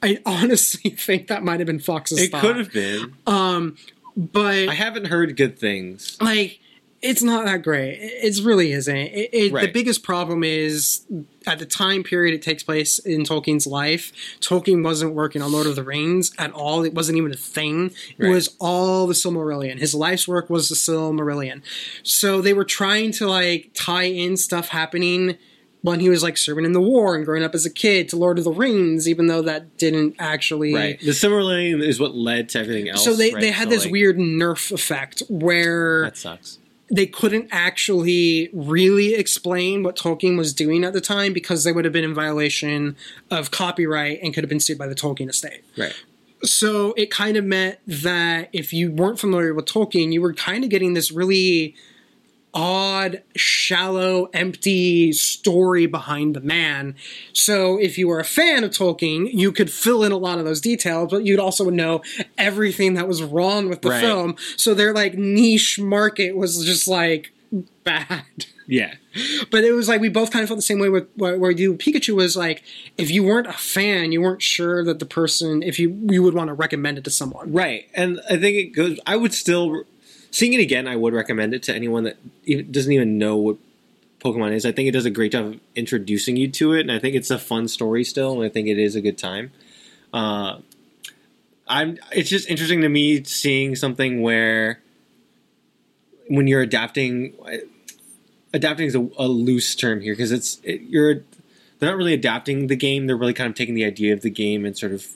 I honestly think that might have been Fox's It thought. could have been. Um, but I haven't heard good things. like it's not that great. It really isn't. It, it, The biggest problem is at the time period it takes place in Tolkien's life. Tolkien wasn't working on Lord of the Rings at all. It wasn't even a thing. It was all the Silmarillion. His life's work was the Silmarillion. So they were trying to like tie in stuff happening when he was like serving in the war and growing up as a kid to Lord of the Rings, even though that didn't actually Right. The Silmarillion is what led to everything else. So they, right? they had So, this like, weird nerf effect where That sucks. They couldn't actually really explain what Tolkien was doing at the time because they would have been in violation of copyright and could have been sued by the Tolkien estate. Right. So it kind of meant that if you weren't familiar with Tolkien, you were kind of getting this really odd, shallow, empty story behind the man. So if you were a fan of Tolkien, you could fill in a lot of those details, but you'd also know everything that was wrong with the Right. film. So their like niche market was just like bad. Yeah. But it was like we both kind of felt the same way with where you Pikachu was like if you weren't a fan, you weren't sure that the person if you you would want to recommend it to someone. Right. And I think it goes. I would still seeing it again. I would recommend it to anyone that doesn't even know what Pokemon is. I think it does a great job of introducing you to it, and I think it's a fun story still, and I think it is a good time. Uh, I'm. It's just interesting to me seeing something where when you're adapting, adapting is a, a loose term here because it's it, you're they're not really adapting the game. They're really kind of taking the idea of the game and sort of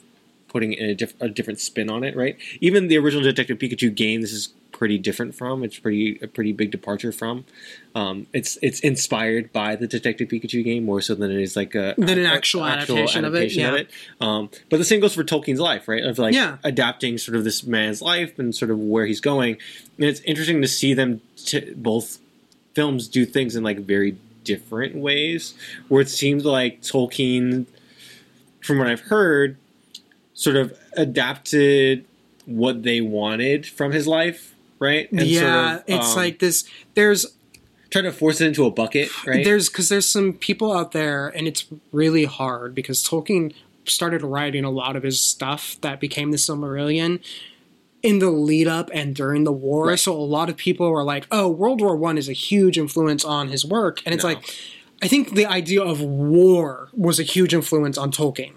putting in a, diff- a different spin on it, right? Even the original Detective Pikachu game, this is pretty different from. It's pretty a pretty big departure from. Um, it's it's inspired by the Detective Pikachu game more so than it is like a Than an a- actual adaptation of it, yeah. Um, but the same goes for Tolkien's life, right? Of like Yeah. adapting sort of this man's life and sort of where he's going. And it's interesting to see them t- both films do things in like very different ways. Where it seems like Tolkien, from what I've heard, sort of adapted what they wanted from his life, right? And yeah, sort of, it's um, like this there's trying to force it into a bucket, right? There's because there's some people out there, and it's really hard because Tolkien started writing a lot of his stuff that became the Silmarillion in the lead up and during the war. Right. So a lot of people were like, "Oh, World War One is a huge influence on his work," and it's No. like, I think the idea of war was a huge influence on Tolkien.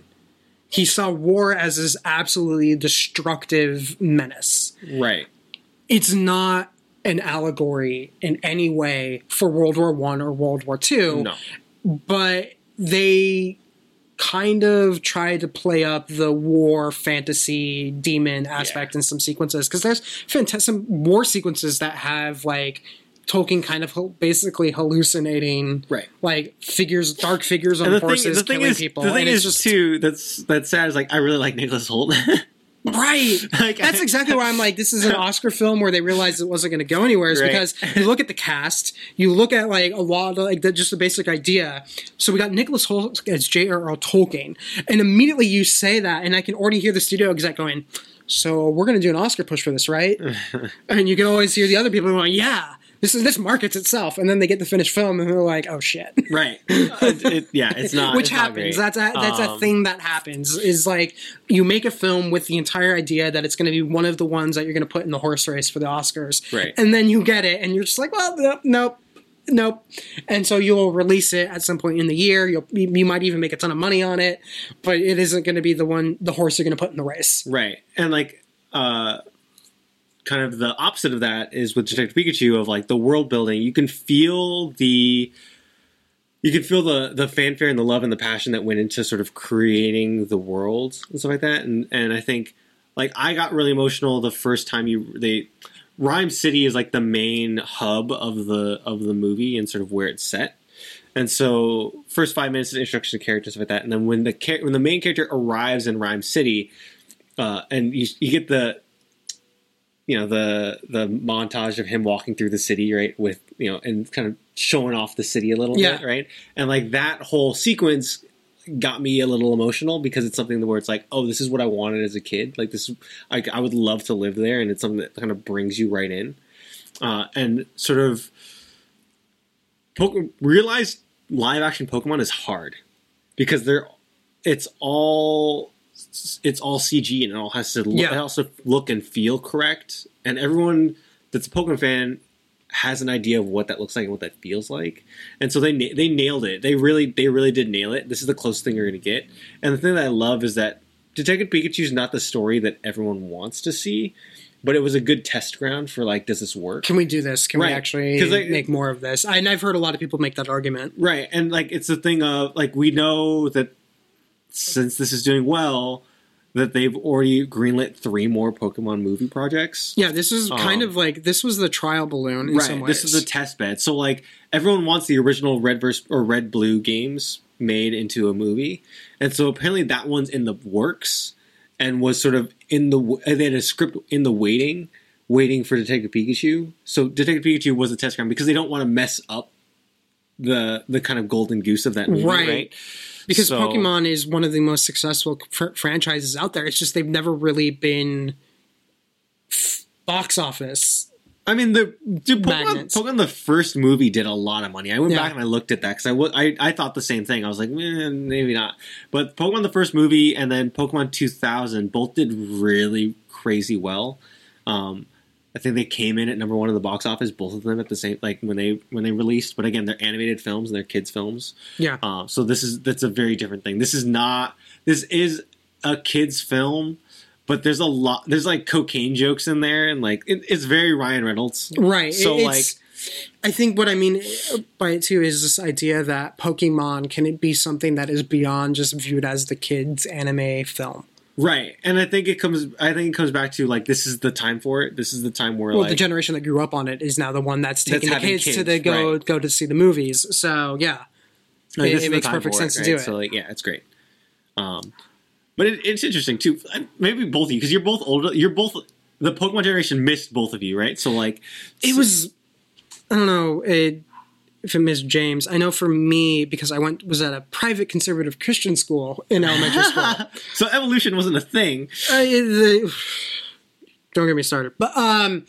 He saw war as this absolutely destructive menace right. It's not an allegory in any way for World War One or World War Two, No. but they kind of try to play up the war fantasy demon aspect in some sequences because there's fanta- some war sequences that have like Tolkien kind of basically hallucinating Right. like figures, dark figures on the thing, horses the thing killing is, people. the thing and is just too that's that's sad. Is like I really like Nicholas Hoult. Right. Like, That's exactly why I'm like, this is an Oscar film where they realized it wasn't going to go anywhere. Is Right. because you look at the cast, you look at like a lot of like the, just the basic idea. So we got Nicholas Hoult as J.R.R. Tolkien, and immediately you say that, and I can already hear the studio exec going, so we're going to do an Oscar push for this, right? and you can always hear the other people going, yeah, this is this markets itself. And then they get the finished film and they're like, oh shit. right. It- it- yeah, it's not. Which it's happens. great. That's a, that's a Um, thing that happens. Is like you make a film with the entire idea that it's going to be one of the ones that you're going to put in the horse race for the Oscars, Right. And then you get it, and you're just like, well, no- nope, nope. And so you'll release it at some point in the year. You'll you you might even make a ton of money on it, but it isn't going to be the one the horse you're going to put in the race. Right. And like uh kind of the opposite of that is with Detective Pikachu of like the world building. You can feel the you can feel the the fanfare and the love and the passion that went into sort of creating the world and stuff like that. And and I think like I got really emotional the first time you they Ryme City is like the main hub of the of the movie and sort of where it's set. And so, first five minutes of introduction to characters, like that, and then when the when the main character arrives in Ryme City, uh, and you, you get the you know the the montage of him walking through the city right with you know and kind of showing off the city a little Yeah. bit right? And like that whole sequence got me a little emotional because it's something where it's like oh this is what i wanted as a kid. Like this like i would love to live there and it's something that kind of brings you right in. Uh, and sort of Poke- realize live action pokemon is hard because they're it's all it's all CG and it all has to look, Yeah. it also look and feel correct. And everyone that's a Pokemon fan has an idea of what that looks like and what that feels like. And so they they nailed it. They really they really did nail it. This is the closest thing you're going to get. And the thing that I love is that Detective Pikachu is not the story that everyone wants to see, but it was a good test ground for like does this work? Can we do this? Can Right. we actually like- make more of this? And I've heard a lot of people make that argument. Right, and like it's the thing of like we know that since this is doing well, that they've already greenlit three more Pokemon movie projects. Yeah, this is kind Um, of like this was the trial balloon in right, some ways. this is the test bed. So like everyone wants the original Red versus or Red Blue games made into a movie, and so apparently that one's in the works and was sort of in the they had a script in the waiting, waiting for Detective Pikachu. So Detective Pikachu was a test ground because they don't want to mess up the the kind of golden goose of that movie, Right. right? Because So- Pokemon is one of the most successful fr- franchises out there. It's just they've never really been f- box office. I mean, the dude, Pokemon, Pokemon, the first movie did a lot of money. I went Yeah. back and I looked at that because I, I I thought the same thing. I was like, eh, maybe not. But Pokemon, the first movie, and then Pokemon 2000 both did really crazy well. Um, I think they came in at number one in the box office, both of them at the same like when they when they released. But again, they're animated films and they're kids films. Yeah, Um, so this is that's a very different thing. This is not. This is a kids film, but there's a lot. There's like cocaine jokes in there, and like it, it's very Ryan Reynolds. right. So It- like, I think what I mean by it too is this idea that Pokemon can it be something that is beyond just viewed as the kids anime film. Right, and I think it comes. I think it comes back to like this is the time for it. This is the time where Well, like the generation that grew up on it is now the one that's That's taking the having kids, to kids, the go right. go to see the movies. So yeah, like, it- it makes perfect sense to right? do it. So like, yeah, it's great. Um, but it, it's interesting too. Maybe both of you because you're both older. You're both the Pokemon generation missed both of you, right? So like, it was I don't know it, if it missed James. I know for me because I went was at a private conservative Christian school in elementary school. so evolution wasn't a thing. Uh, the, don't get me started. But um,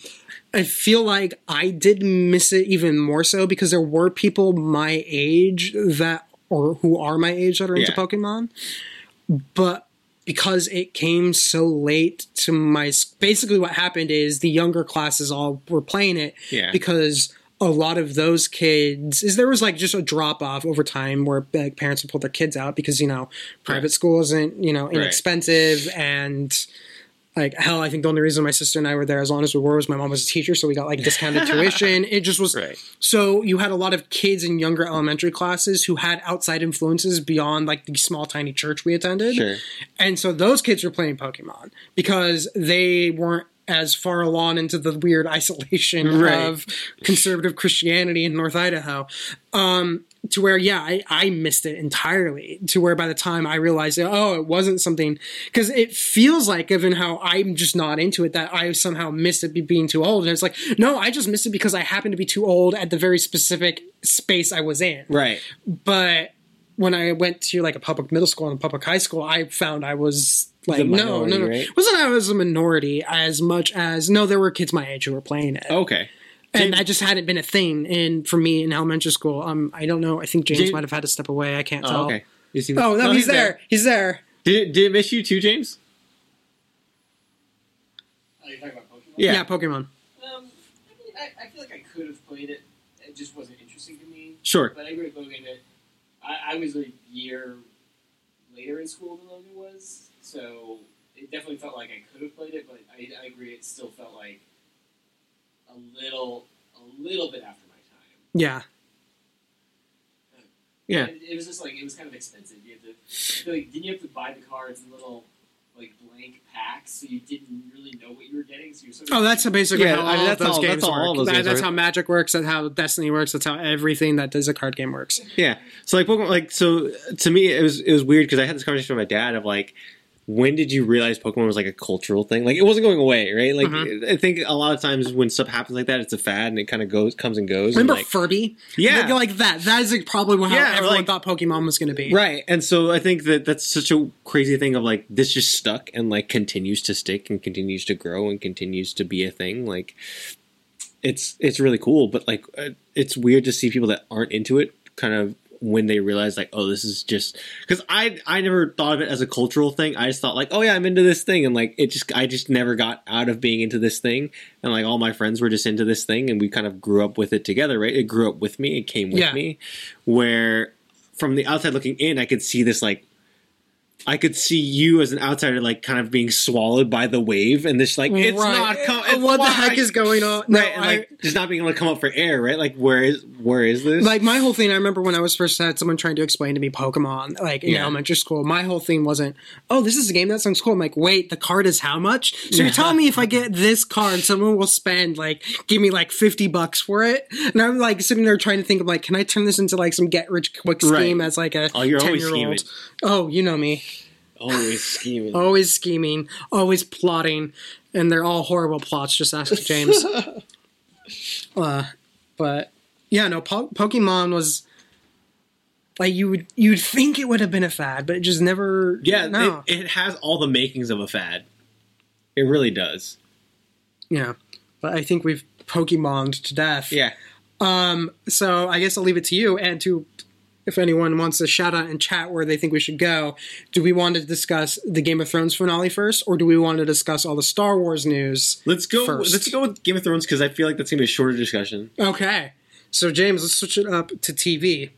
I feel like I did miss it even more so because there were people my age that, or who are my age that are into Yeah. Pokemon. But because it came so late to my, basically what happened is the younger classes all were playing it Yeah. because a lot of those kids is there was like just a drop off over time where like, parents would pull their kids out because you know private Right. school isn't you know inexpensive and like hell i think the only reason my sister and i were there as long as we were was my mom was a teacher so we got like discounted tuition it just was Right. so you had a lot of kids in younger elementary classes who had outside influences beyond like the small tiny church we attended Sure. and so those kids were playing Pokemon because they weren't as far along into the weird isolation Right. of conservative Christianity in North Idaho. Um, to where, yeah, I, I missed it entirely. To where by the time I realized, oh, it wasn't something, because it feels like, given how I'm just not into it, that I somehow missed it being too old. And it's like, no, I just missed it because I happened to be too old at the very specific space I was in Right. but when I went to like a public middle school and a public high school, I found I was Like The no, minority, no, no, right? it wasn't I was a minority as much as no, there were kids my age who were playing it, Okay. and James- that just hadn't been a thing. And for me in elementary school, um, I don't know. I think James James- might have had to step away. I can't tell. Oh, okay. Is he- Oh no, he's, there. He's there. Did, did it miss you too, James? Oh, you're talking about Pokemon? Yeah. Yeah, Pokemon. Um, I, mean, I, I feel like I could have played it. It just wasn't interesting to me. Sure. But I grew up Logan that I, I was a year later in school than Logan was, so it definitely felt like I could have played it. But I, I agree, it still felt like a little, a little bit after my time. Yeah, Yeah. And it was just like it was kind of expensive. You had to, I feel like, didn't you have to buy the cards in little like blank packs, so you didn't really know what you were getting. So you're sort of Oh, that's basically Yeah, how all I mean, that's those all- games that's work. all those That- games that's work. how Magic works. That's how Destiny works. That's how everything that does a card game works. Yeah. So like like so to me it was it was weird because I had this conversation with my dad of like, when did you realize Pokemon was like a cultural thing? Like it wasn't going away, right? Like Mhm. I think a lot of times when stuff happens like that, it's a fad and it kind of goes comes and goes. and, Remember like, Furby? Yeah. like, like that. That is like probably how Yeah, everyone like- thought Pokemon was going to be. Right, and so I think that that's such a crazy thing of like this just stuck and like continues to stick and continues to grow and continues to be a thing. Like it's it's really cool, but like uh, it's weird to see people that aren't into it kind of when they realize like oh this is just because I I never thought of it as a cultural thing. I just thought like oh yeah I'm into this thing and like it just I just never got out of being into this thing and like all my friends were just into this thing and we kind of grew up with it together. Right, it grew up with me. It came with Yeah. me. Where from the outside looking in, I could see this like I could see you as an outsider like kind of being swallowed by the wave and this like it's Right. not com- it's what the heck is going on? No, right and I- like just not being able to come up for air right like where is where is this like my whole thing. I remember when I was first had someone trying to explain to me Pokemon, like in Yeah. elementary school. My whole thing wasn't, oh, this is a game that sounds cool. I'm like, wait, the card is how much? So you're telling me if I get this card, someone will spend like give me like fifty bucks for it? And I'm like sitting there trying to think of like, can I turn this into like some get rich quick Right. scheme as like a ten year old? Oh, you know me. Always scheming always scheming, always plotting, and they're all horrible plots. Just ask James. uh, but yeah, no, po- Pokemon was like you would you'd think it would have been a fad, but it just never. yeah no, it, it has all the makings of a fad it really does yeah. But I think we've Pokemoned to death. yeah Um. So I guess I'll leave it to you and to. If anyone wants to shout out and chat where they think we should go, do we want to discuss the Game of Thrones finale first, or do we want to discuss all the Star Wars news? let's go First. let's go with Game of Thrones because I feel like that's gonna be a shorter discussion Okay. So, James, let's switch it up to TV.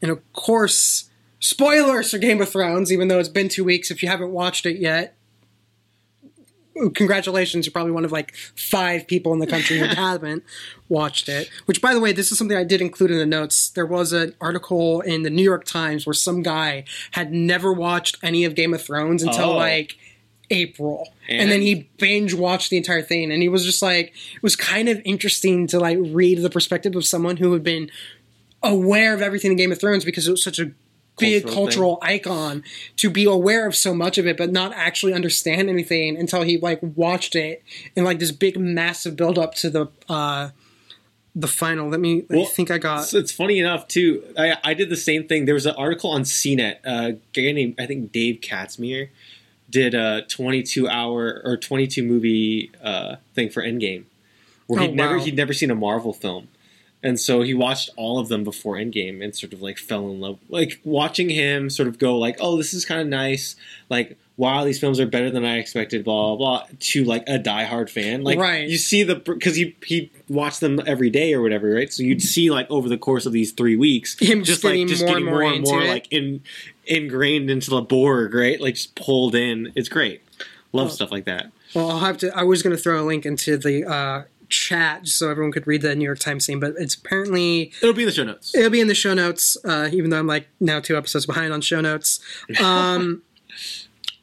And of course, spoilers for Game of Thrones, even though it's been two weeks. If you haven't watched it yet, congratulations. You're probably one of like five people in the country who haven't watched it. Which, by the way, this is something I did include in the notes. There was an article in the New York Times where some guy had never watched any of Game of Thrones until Oh. like April. And? And? then he binge watched the entire thing and he was just like it was kind of interesting to like read the perspective of someone who had been aware of everything in Game of Thrones because it was such a big Cultural cultural icon to be aware of so much of it but not actually understand anything until he like watched it in like this big massive build up to the uh the final let me i think i got So it's funny enough too. I, I did the same thing. There was an article on CNET. Uh, a guy named I think Dave Katzmaier did a 22 hour or 22 movie uh, thing for Endgame, where Oh, he'd never he'd never seen a Marvel film, and so he watched all of them before Endgame and sort of like fell in love. Like watching him sort of go like, oh, this is kind of nice. Like wow, these films are better than I expected. Blah blah blah. To like a diehard fan, like Right. you see the because he he watched them every day or whatever, right? So you'd see like over the course of these three weeks, Him just just like getting just more getting more more and more it. like in ingrained into the Borg, right? Like just pulled in. It's great. Love Oh. stuff like that. well i'll have to i was going to throw a link into the uh chat so everyone could read the new york times thing but it's apparently It'll be in the show notes. It'll be in the show notes, uh, even though I'm like now two episodes behind on show notes. Um,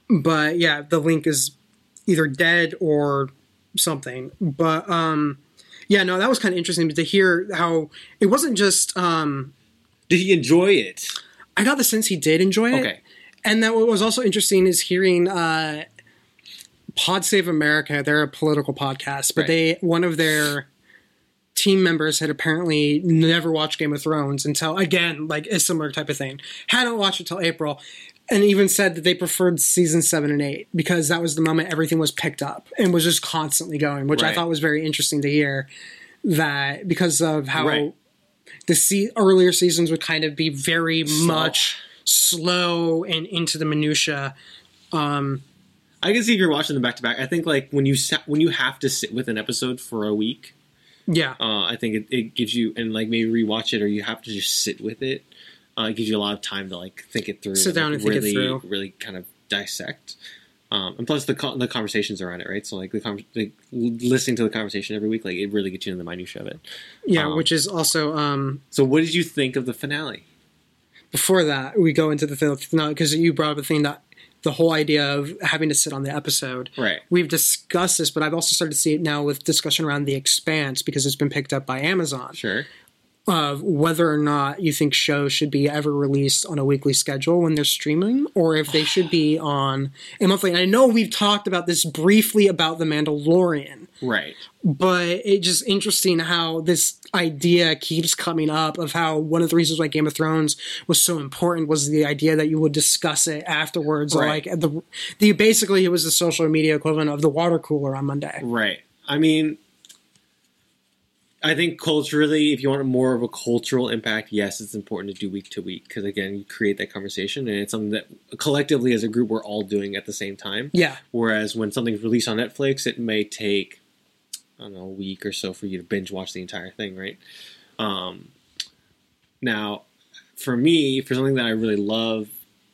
but yeah, the link is either dead or something. But um, yeah, no, that was kind of interesting to hear how it wasn't just. Um, Did he enjoy it? I got the sense he did enjoy it. Okay. And that what was also interesting is hearing uh, Pod Save America. They're a political podcast, but Right. they one of their team members had apparently never watched Game of Thrones until again, like a similar type of thing. Hadn't watched it till April, and even said that they preferred season seven and eight because that was the moment everything was picked up and was just constantly going, which I thought was very interesting to hear. That because of how Right. the se- earlier seasons would kind of be very much slow and into the minutia. Um, I can see if you're watching them back to back. I think like when you sa- when you have to sit with an episode for a week, yeah, uh, I think it, it gives you and like maybe rewatch it or you have to just sit with it. Uh, it gives you a lot of time to like think it through, Sit down like, and think it really, through. really kind of dissect. Um, and plus the con- the conversations around it, right? So like the con- like, listening to the conversation every week, like it really gets you in the minutia of it. yeah, Um, which is also um, So what did you think of the finale? before that we go into the finale because you brought up the thing that the whole idea of having to sit on the episode. Right. We've discussed this, but I've also started to see it now with discussion around the Expanse because it's been picked up by Amazon. Sure. of whether or not you think shows should be ever released on a weekly schedule when they're streaming or if they should be on a monthly. And I know we've talked about this briefly about The Mandalorian, Right. but it's just interesting how this idea keeps coming up of how one of the reasons why Game of Thrones was so important was the idea that you would discuss it afterwards. Right. like the, the basically it was the social media equivalent of the water cooler on Monday. Right. I mean, I think culturally, if you want more of a cultural impact, yes, it's important to do week to week because again, you create that conversation, and it's something that collectively as a group we're all doing at the same time. Yeah. Whereas when something's released on Netflix, it may take I don't know a week or so for you to binge watch the entire thing, right? Um, now, for me, for something that I really love,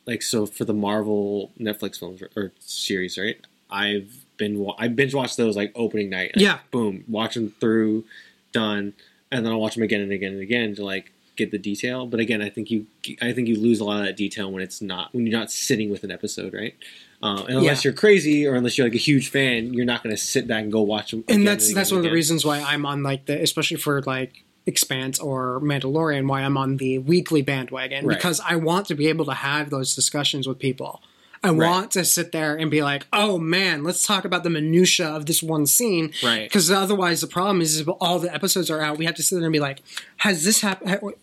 like so for the Marvel Netflix films or, or series, right? I've been I binge watched those like opening night. like, Yeah. boom, watch them through, done, and then I'll watch them again and again and again to like get the detail. But again, I think you I think you lose a lot of that detail when it's not when you're not sitting with an episode, right? Uh, and unless Yeah. you're crazy or unless you're like a huge fan, you're not going to sit back and go watch them. and that's that's one of the reasons why I'm on like the especially for like Expanse or Mandalorian why I'm on the weekly bandwagon Right. because I want to be able to have those discussions with people. I Right. want to sit there and be like, "Oh man, let's talk about the minutia of this one scene." Right. Because otherwise, the problem is, if all the episodes are out, we have to sit there and be like, "Has this happened?"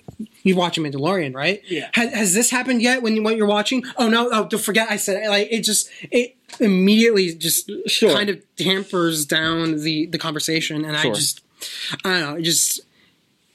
You watching Mandalorian, right? Yeah. Has, has this happened yet? When you what you're watching? Oh no! Oh, don't forget I said it. like it. Just it immediately just Sure. kind of dampers down the the conversation, and I just I don't know. it Just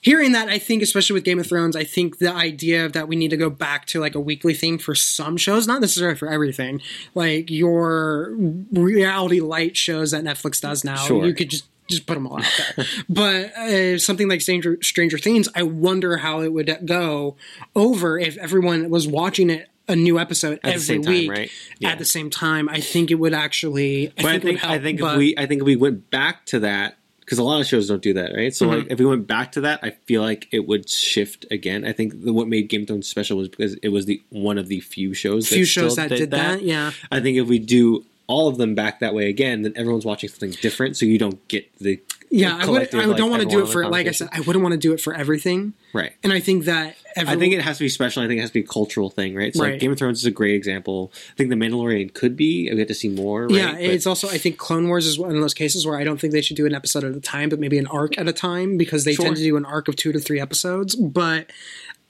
hearing that, I think, especially with Game of Thrones, I think the idea that we need to go back to like a weekly theme for some shows, not necessarily for everything, like your reality light shows that Netflix does now, Sure. you could just just put them all out there. but uh, something like Stranger Stranger Things, I wonder how it would go over if everyone was watching it. A new episode At every same time, week right? Yeah. at the same time. I think it would actually. I But I think, would think help, I think if we I think if we went back to that because a lot of shows don't do that, right? So Mm-hmm. like if we went back to that, I feel like it would shift again. I think the, what made Game of Thrones special was because it was the one of the few shows few that shows still that did that. Yeah, I think if we do all of them back that way again, then everyone's watching something different, so you don't get the yeah. I would. I like, don't want to do it for like I said. I wouldn't want to do it for everything. right. And I think that every, I think it has to be special. I think it has to be a cultural thing, right? So Right. like Game of Thrones is a great example. I think The Mandalorian could be. We have to see more. Right? yeah, But- it's also I think Clone Wars is one of those cases where I don't think they should do an episode at a time, but maybe an arc at a time because they Sure. tend to do an arc of two to three episodes. But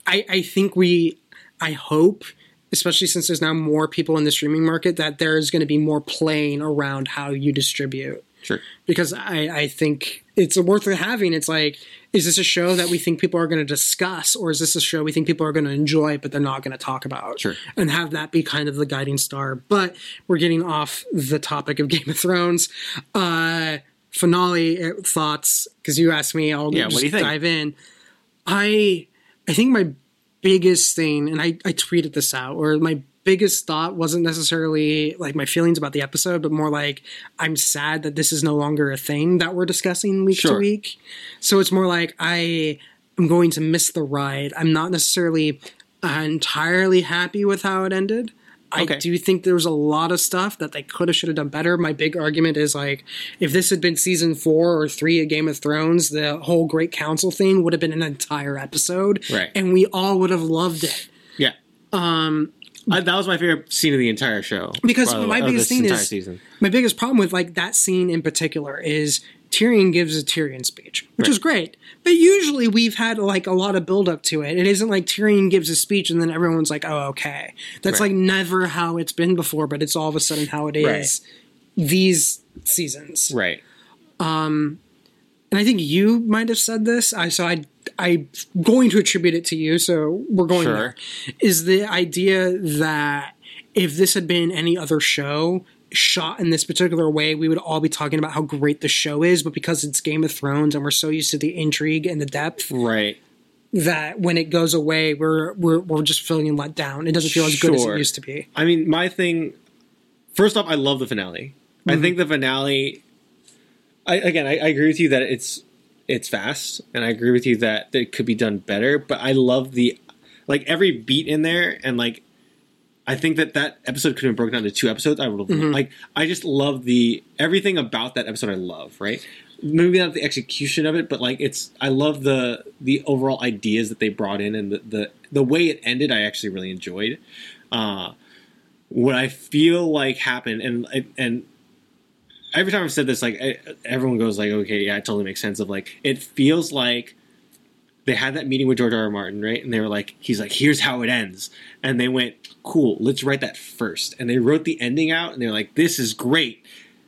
I, I think we, I hope, especially since there's now more people in the streaming market, that there is going to be more playing around how you distribute. Sure. because I, I think it's worth having. It's like, is this a show that we think people are going to discuss, or is this a show we think people are going to enjoy, but they're not going to talk about? Sure. And have that be kind of the guiding star. But we're getting off the topic of Game of Thrones. Uh, finale uh, thoughts, because you asked me, I'll Yeah, just do you think? dive in. I, I think my biggest thing, and I, I tweeted this out, or my biggest thought wasn't necessarily like my feelings about the episode, but more like I'm sad that this is no longer a thing that we're discussing week to week. So it's more like I am going to miss the ride. I'm not necessarily entirely happy with how it ended. I do think there was a lot of stuff that they could have should have done better. My big argument is like if this had been season four or three of Game of Thrones, the whole Great Council thing would have been an entire episode, Right. And we all would have loved it. Yeah. Um, I, that was my favorite scene of the entire show. Because my way, biggest entire is- season. My biggest problem with like that scene in particular is Tyrion gives a Tyrion speech, which is great. But usually we've had like a lot of build up to it. It isn't like Tyrion gives a speech and then everyone's like, "Oh, okay." That's Right. like never how it's been before, but it's all of a sudden how it is these seasons. Right. Um and I think you might have said this. I so I I'm going to attribute it to you. So we're going Sure. there. Is the idea that if this had been any other show shot in this particular way, we would all be talking about how great the show is. But because it's Game of Thrones and we're so used to the intrigue and the depth, Right. that when it goes away, we're we're we're just feeling let down. It doesn't feel as good as it used to be. I mean, my thing. First off, I love the finale. I mm-hmm. think the finale. I again, I, I agree with you that it's it's fast, and I agree with you that, it could be done better. But I love the like every beat in there, and like I think that that episode could have been broken down to two episodes. I would have like I just love the everything about that episode. I love right. Maybe not the execution of it, but like it's I love the the overall ideas that they brought in and the the, the way it ended. I actually really enjoyed. Uh, what I feel like happened, and and every time I've said this, like I, everyone goes like, okay, yeah, it totally makes sense. Of like, it feels like they had that meeting with George R. R. Martin, right? And they were like, he's like, here's how it ends, and they went, cool, let's write that first, and they wrote the ending out, and they're like, this is great.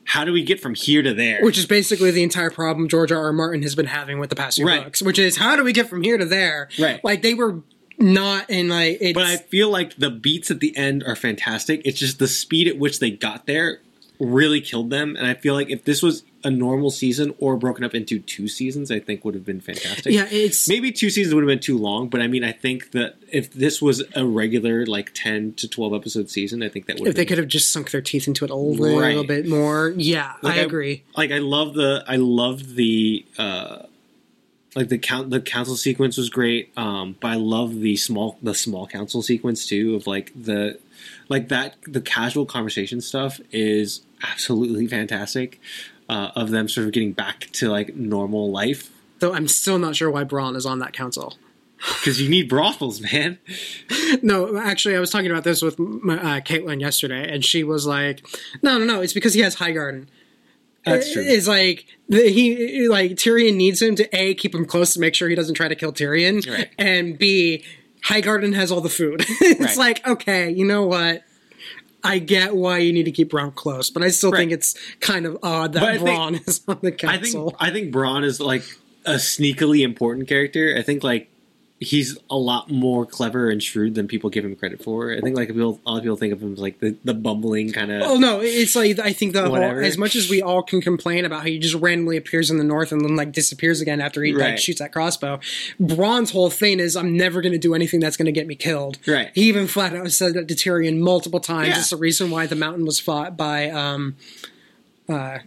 How do we get from here to there? Which is basically the entire problem George R. R. Martin has been having with the past few Right. books, which is how do we get from here to there? Right. Like they were not in like it's but I feel like the beats at the end are fantastic. It's just the speed at which they got there really killed them. And I feel like if this was a normal season or broken up into two seasons, I think would have been fantastic. yeah, it's Maybe two seasons would have been too long, but I mean, I think that if this was a regular like ten to twelve episode season, I think that would. Have been if they could have just sunk their teeth into it a little Right. bit more. Yeah, Like, I I- agree. like I love the I love the uh like the count the council sequence was great um but I love the small the small council sequence too of like the like that the casual conversation stuff is absolutely fantastic uh of them sort of getting back to like normal life Though I'm still not sure why Bronn is on that council. because you need brothels man No, actually, I was talking about this with my, uh, Caitlin yesterday, and she was like, "No, no, no, it's because he has Highgarden." that's true It's like he like Tyrion needs him to a keep him close to make sure he doesn't try to kill Tyrion, Right. and b Highgarden has all the food. it's Right. like okay, you know what? I get why you need to keep Bronn close, but I still think it's kind of odd that I think- Bronn is on the I council. think I think Bronn is like a sneakily important character. I think like he's a lot more clever and shrewd than people give him credit for. I think like people, a lot of people think of him as like the, the bumbling kind of. Oh no, it's like I think the whole, as much as we all can complain about how he just randomly appears in the north and then like disappears again after he like shoots that crossbow. Bronn's whole thing is I'm never going to do anything that's going to get me killed. Right. He even flat out said that to Tyrion multiple times. Yeah. It's the reason why the mountain was fought by um, uh,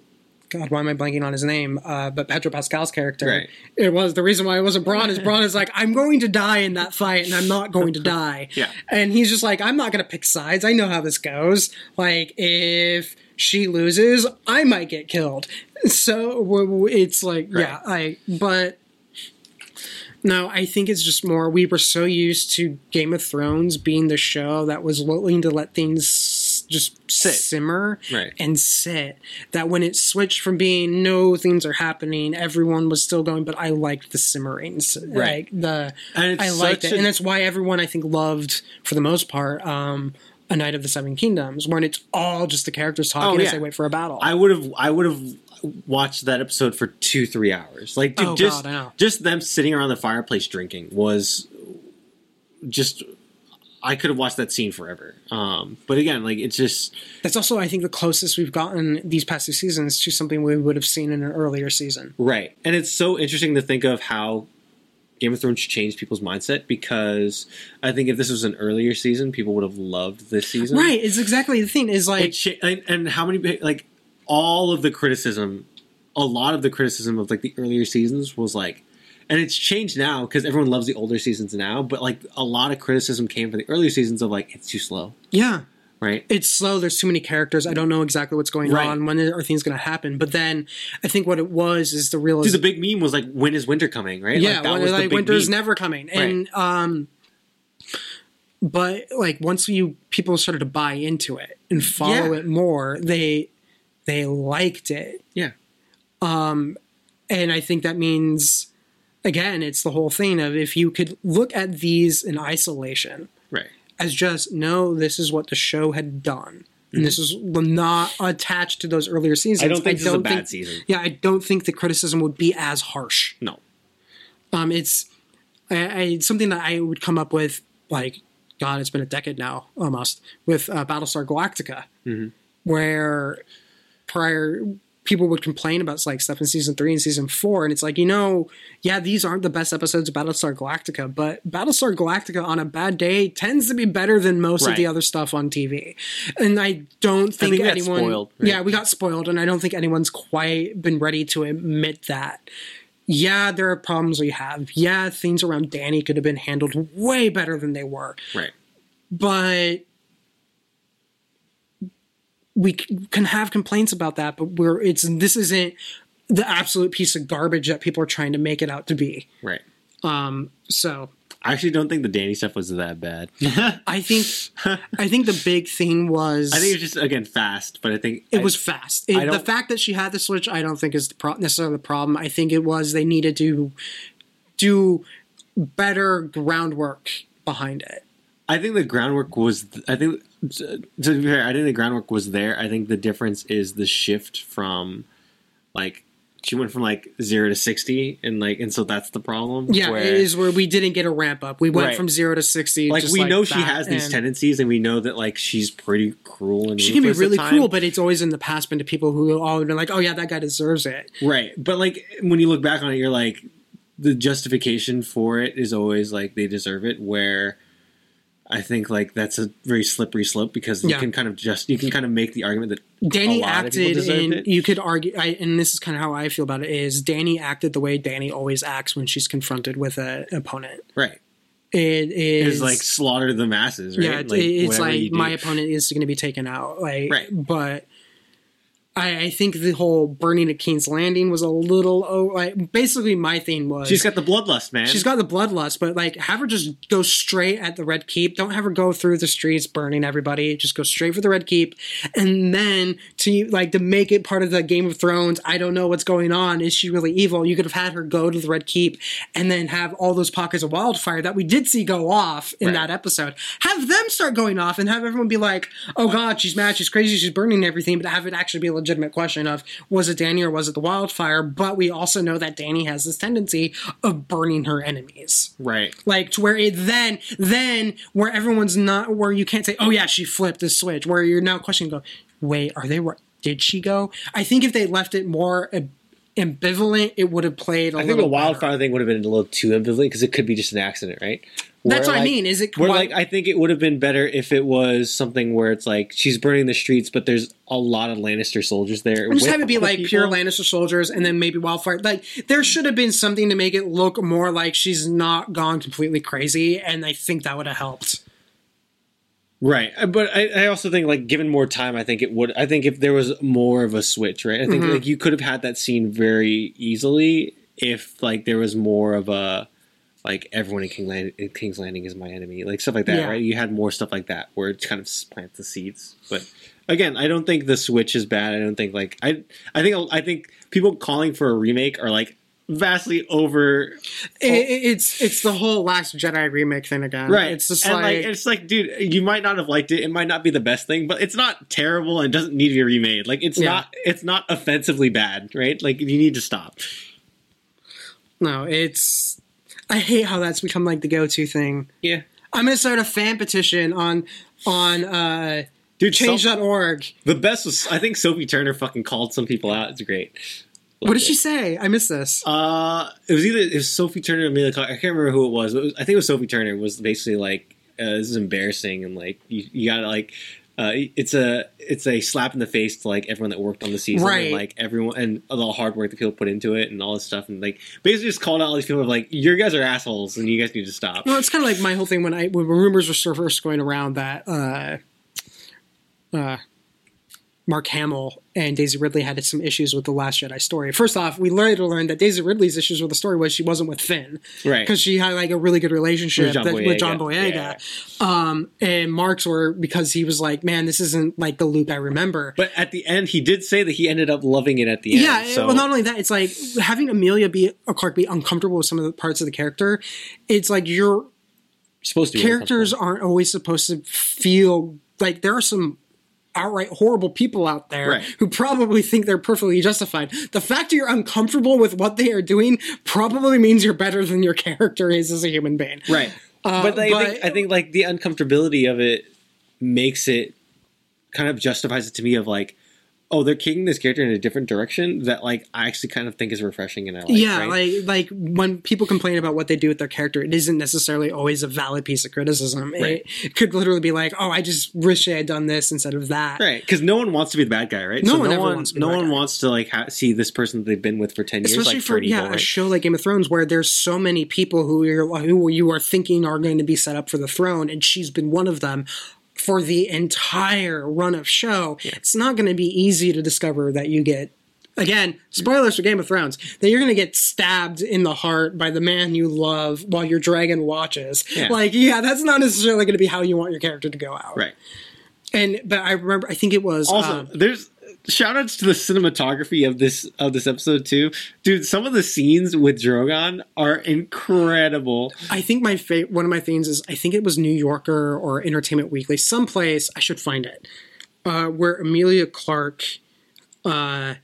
God, why am I blanking on his name? Uh, but Pedro Pascal's character. Right. It was the reason why it wasn't Bronn. Is Bronn is like I'm going to die in that fight, and I'm not going to die. Yeah. And he's just like I'm not going to pick sides. I know how this goes. Like if she loses, I might get killed. So it's like yeah, I but. No, I think it's just more. We were so used to Game of Thrones being the show that was willing to let things just Sit. simmer Right. and sit. That when it switched from being no things are happening, everyone was still going. But I liked the simmerings, Right. Like the And it's I liked it, a- and that's why everyone I think loved for the most part. um a Knight of the Seven Kingdoms, when it's all just the characters talking Oh, as they wait for a battle. I would have I would have watched that episode for two three hours. Like dude, Oh, just God, just them sitting around the fireplace drinking was just. I could have watched that scene forever. Um, but again, like it's just That's also, I think, the closest we've gotten these past two seasons to something we would have seen in an earlier season. Right. And it's so interesting to think of how Game of Thrones changed people's mindset because I think if this was an earlier season, people would have loved this season. Right? It's exactly the thing. Is like It cha- and, and how many like all of the criticism, a lot of the criticism of like the earlier seasons was like, and it's changed now because everyone loves the older seasons now. But like a lot of criticism came from the earlier seasons of like it's too slow, yeah, right? it's slow. There's too many characters. I don't know exactly what's going Right. on. When are things going to happen? But then I think what it was is the real. the big meme was like, when is winter coming? Right? yeah, like, that when, was the like big winter's meme. never coming, and um, but like once you people started to buy into it and follow Yeah. it more, they they liked it. Yeah. Um, and I think that means again, it's the whole thing of if you could look at these in isolation Right. as just no, this is what the show had done. And this is not attached to those earlier seasons. I don't think this is a don't bad think- season. Yeah, I don't think the criticism would be as harsh. No. Um, it's I, I, something that I would come up with like God, it's been a decade now almost with uh, Battlestar Galactica, Mhm. where prior people would complain about like stuff in season three and season four, and it's like you know, yeah, these aren't the best episodes of Battlestar Galactica, but Battlestar Galactica on a bad day tends to be better than most of the other stuff on TV, and I don't think, think we got anyone. spoiled, right? Yeah, we got spoiled, and I don't think anyone's quite been ready to admit that yeah, there are problems we have. Yeah, things around Dany could have been handled way better than they were. Right. But we can have complaints about that, but we're it's this isn't the absolute piece of garbage that people are trying to make it out to be. Right. Um, so I actually don't think the Dany stuff was that bad. I think I think the big thing was I think it's just again fast, but I think it I- was fast. It- the fact that she had the switch, I don't think is the pro- necessarily the problem. I think it was they needed to do better groundwork behind it. I think the groundwork was. I think to be fair, I think the groundwork was there. I think the difference is the shift from like she went from like zero to sixty, and like and so that's the problem. Yeah, where- it is where we didn't get a ramp up. We went Right. from zero to sixty. like we know she has these tendencies, and we know that like she's pretty cruel and She can be really cruel, but it's always in the past been to people who all been like, "Oh yeah, that guy deserves it." Right. But like when you look back on it, you're like the justification for it is always like they deserve it. Where I think like that's a very slippery slope because you Yeah. can kind of just you can kind of make the argument that Dany A lot of people acted in. it. You could argue, I, and this is kind of how I feel about it: is Dany acted the way Dany always acts when she's confronted with a- an opponent. right It is is like slaughter the masses. Right. yeah, it- it's like my opponent is going to be taken out. Like, Right. but I, I think the whole burning of King's Landing was a little. Oh, like basically my thing was She's got the bloodlust, man. She's got the bloodlust, but like have her just go straight at the Red Keep. Don't have her go through the streets burning everybody. Just go straight for the Red Keep, and then to like to make it part of the Game of Thrones. I don't know what's going on. Is she really evil? You could have had her go to the Red Keep and then have all those pockets of wildfire that we did see go off in Right. that episode. Have them start going off and have everyone be like, "Oh God, she's mad. She's crazy. She's burning everything." But have it actually be a legitimate question of was it Dany or was it the wildfire? But we also know that Dany has this tendency of burning her enemies right. like to where it then then where everyone's not where you can't say oh yeah she flipped the switch where you're now questioning go wait are they where did she go i think if they left it more ambivalent it would have played a I think the better. wildfire thing would have been a little too ambivalent because it could be just an accident, right? that's Where, what i mean is it Where like I think it would have been better if it was something where it's like she's burning the streets, but there's a lot of Lannister soldiers there. or just have it be like people. pure Lannister soldiers, and then maybe wildfire. Like there should have been something to make it look more like she's not gone completely crazy, and I think that would have helped. Right, Uh, but I, I also think like given more time, I think it would. I think if there was more of a switch, right? I think Mhm. like you could have had that scene very easily if like there was more of a like everyone in King Land- in King's Landing is my enemy, like stuff like that, Yeah. right? You had more stuff like that where it kind of plants the seeds. But again, I don't think the switch is bad. I don't think like I I think I think people calling for a remake are like vastly over It, it- it's it's the whole Last Jedi remake thing again. Right. It's just and like, like, it's like, dude, you might not have liked it. It might not be the best thing, but it's not terrible and doesn't need to be remade. Like it's Yeah. not it's not offensively bad, right? Like you need to stop. no, it's. I hate how that's become like the go-to thing. Yeah. I'm gonna start a fan petition on on uh, Dude, Change change.org. the best was I think Sophie Turner fucking called some people out. It's great. What did she say? I missed this. Uh, it was either it was Sophie Turner or Mila. Clarke. I can't remember who it was. But it was, I think it was Sophie Turner. Was basically like uh, this is embarrassing and like you, you gotta like. Uh, it's a it's a slap in the face to like everyone that worked on the season Right. and like everyone and all the hard work that people put into it and all this stuff and like basically just called out all these people of like you guys are assholes and you guys need to stop. Well, it's kind of like my whole thing when I when rumors were first going around that uh, uh, Mark Hamill and Daisy Ridley had some issues with the Last Jedi story. First off, we later learned that Daisy Ridley's issues with the story was she wasn't with Finn right. because she had like a really good relationship With John that- with John Boyega. Boyega. Um, and Mark's were because he was like, man, this isn't like the Luke I remember. But at the end, he did say that he ended up loving it at the end. Yeah, so well, not only that, it's like having Emilia be or Clarke be uncomfortable with some of the parts of the character. It's like you're supposed to characters aren't always supposed to feel like there are some outright horrible people out there Right. who probably think they're perfectly justified. The fact that you're uncomfortable with what they are doing probably means you're better than your character is as a human being. right. Uh, but, I, but- think, I think like the uncomfortability of it makes it kind of justifies it to me of like, oh, they're kicking this character in a different direction that like I actually kind of think is refreshing and I like. yeah, right? like like when people complain about what they do with their character, it isn't necessarily always a valid piece of criticism. It- Right. It, could literally be like, "Oh, I just wish I had done this instead of that." Right, because no one wants to be the bad guy, right? No so one no one, wants to be no bad one guy. wants to like ha- see this person that they've been with for ten years, especially like for yeah evil, a show like Game of Thrones where there's so many people who you're who you are thinking are going to be set up for the throne, and she's been one of them for the entire run of show. It's not going to be easy to discover that you get. Again, spoilers for Game of Thrones. That you're going to get stabbed in the heart by the man you love while your dragon watches. Yeah. Like, yeah, that's not necessarily going to be how you want your character to go out. right. And but I remember, I think it was Also, um, there's shout outs to the cinematography of this of this episode too, dude. Some of the scenes with Drogon are incredible. I think my fa- one of my things is I think it was New Yorker or Entertainment Weekly, someplace I should find it, uh, where Emilia Clarke uh,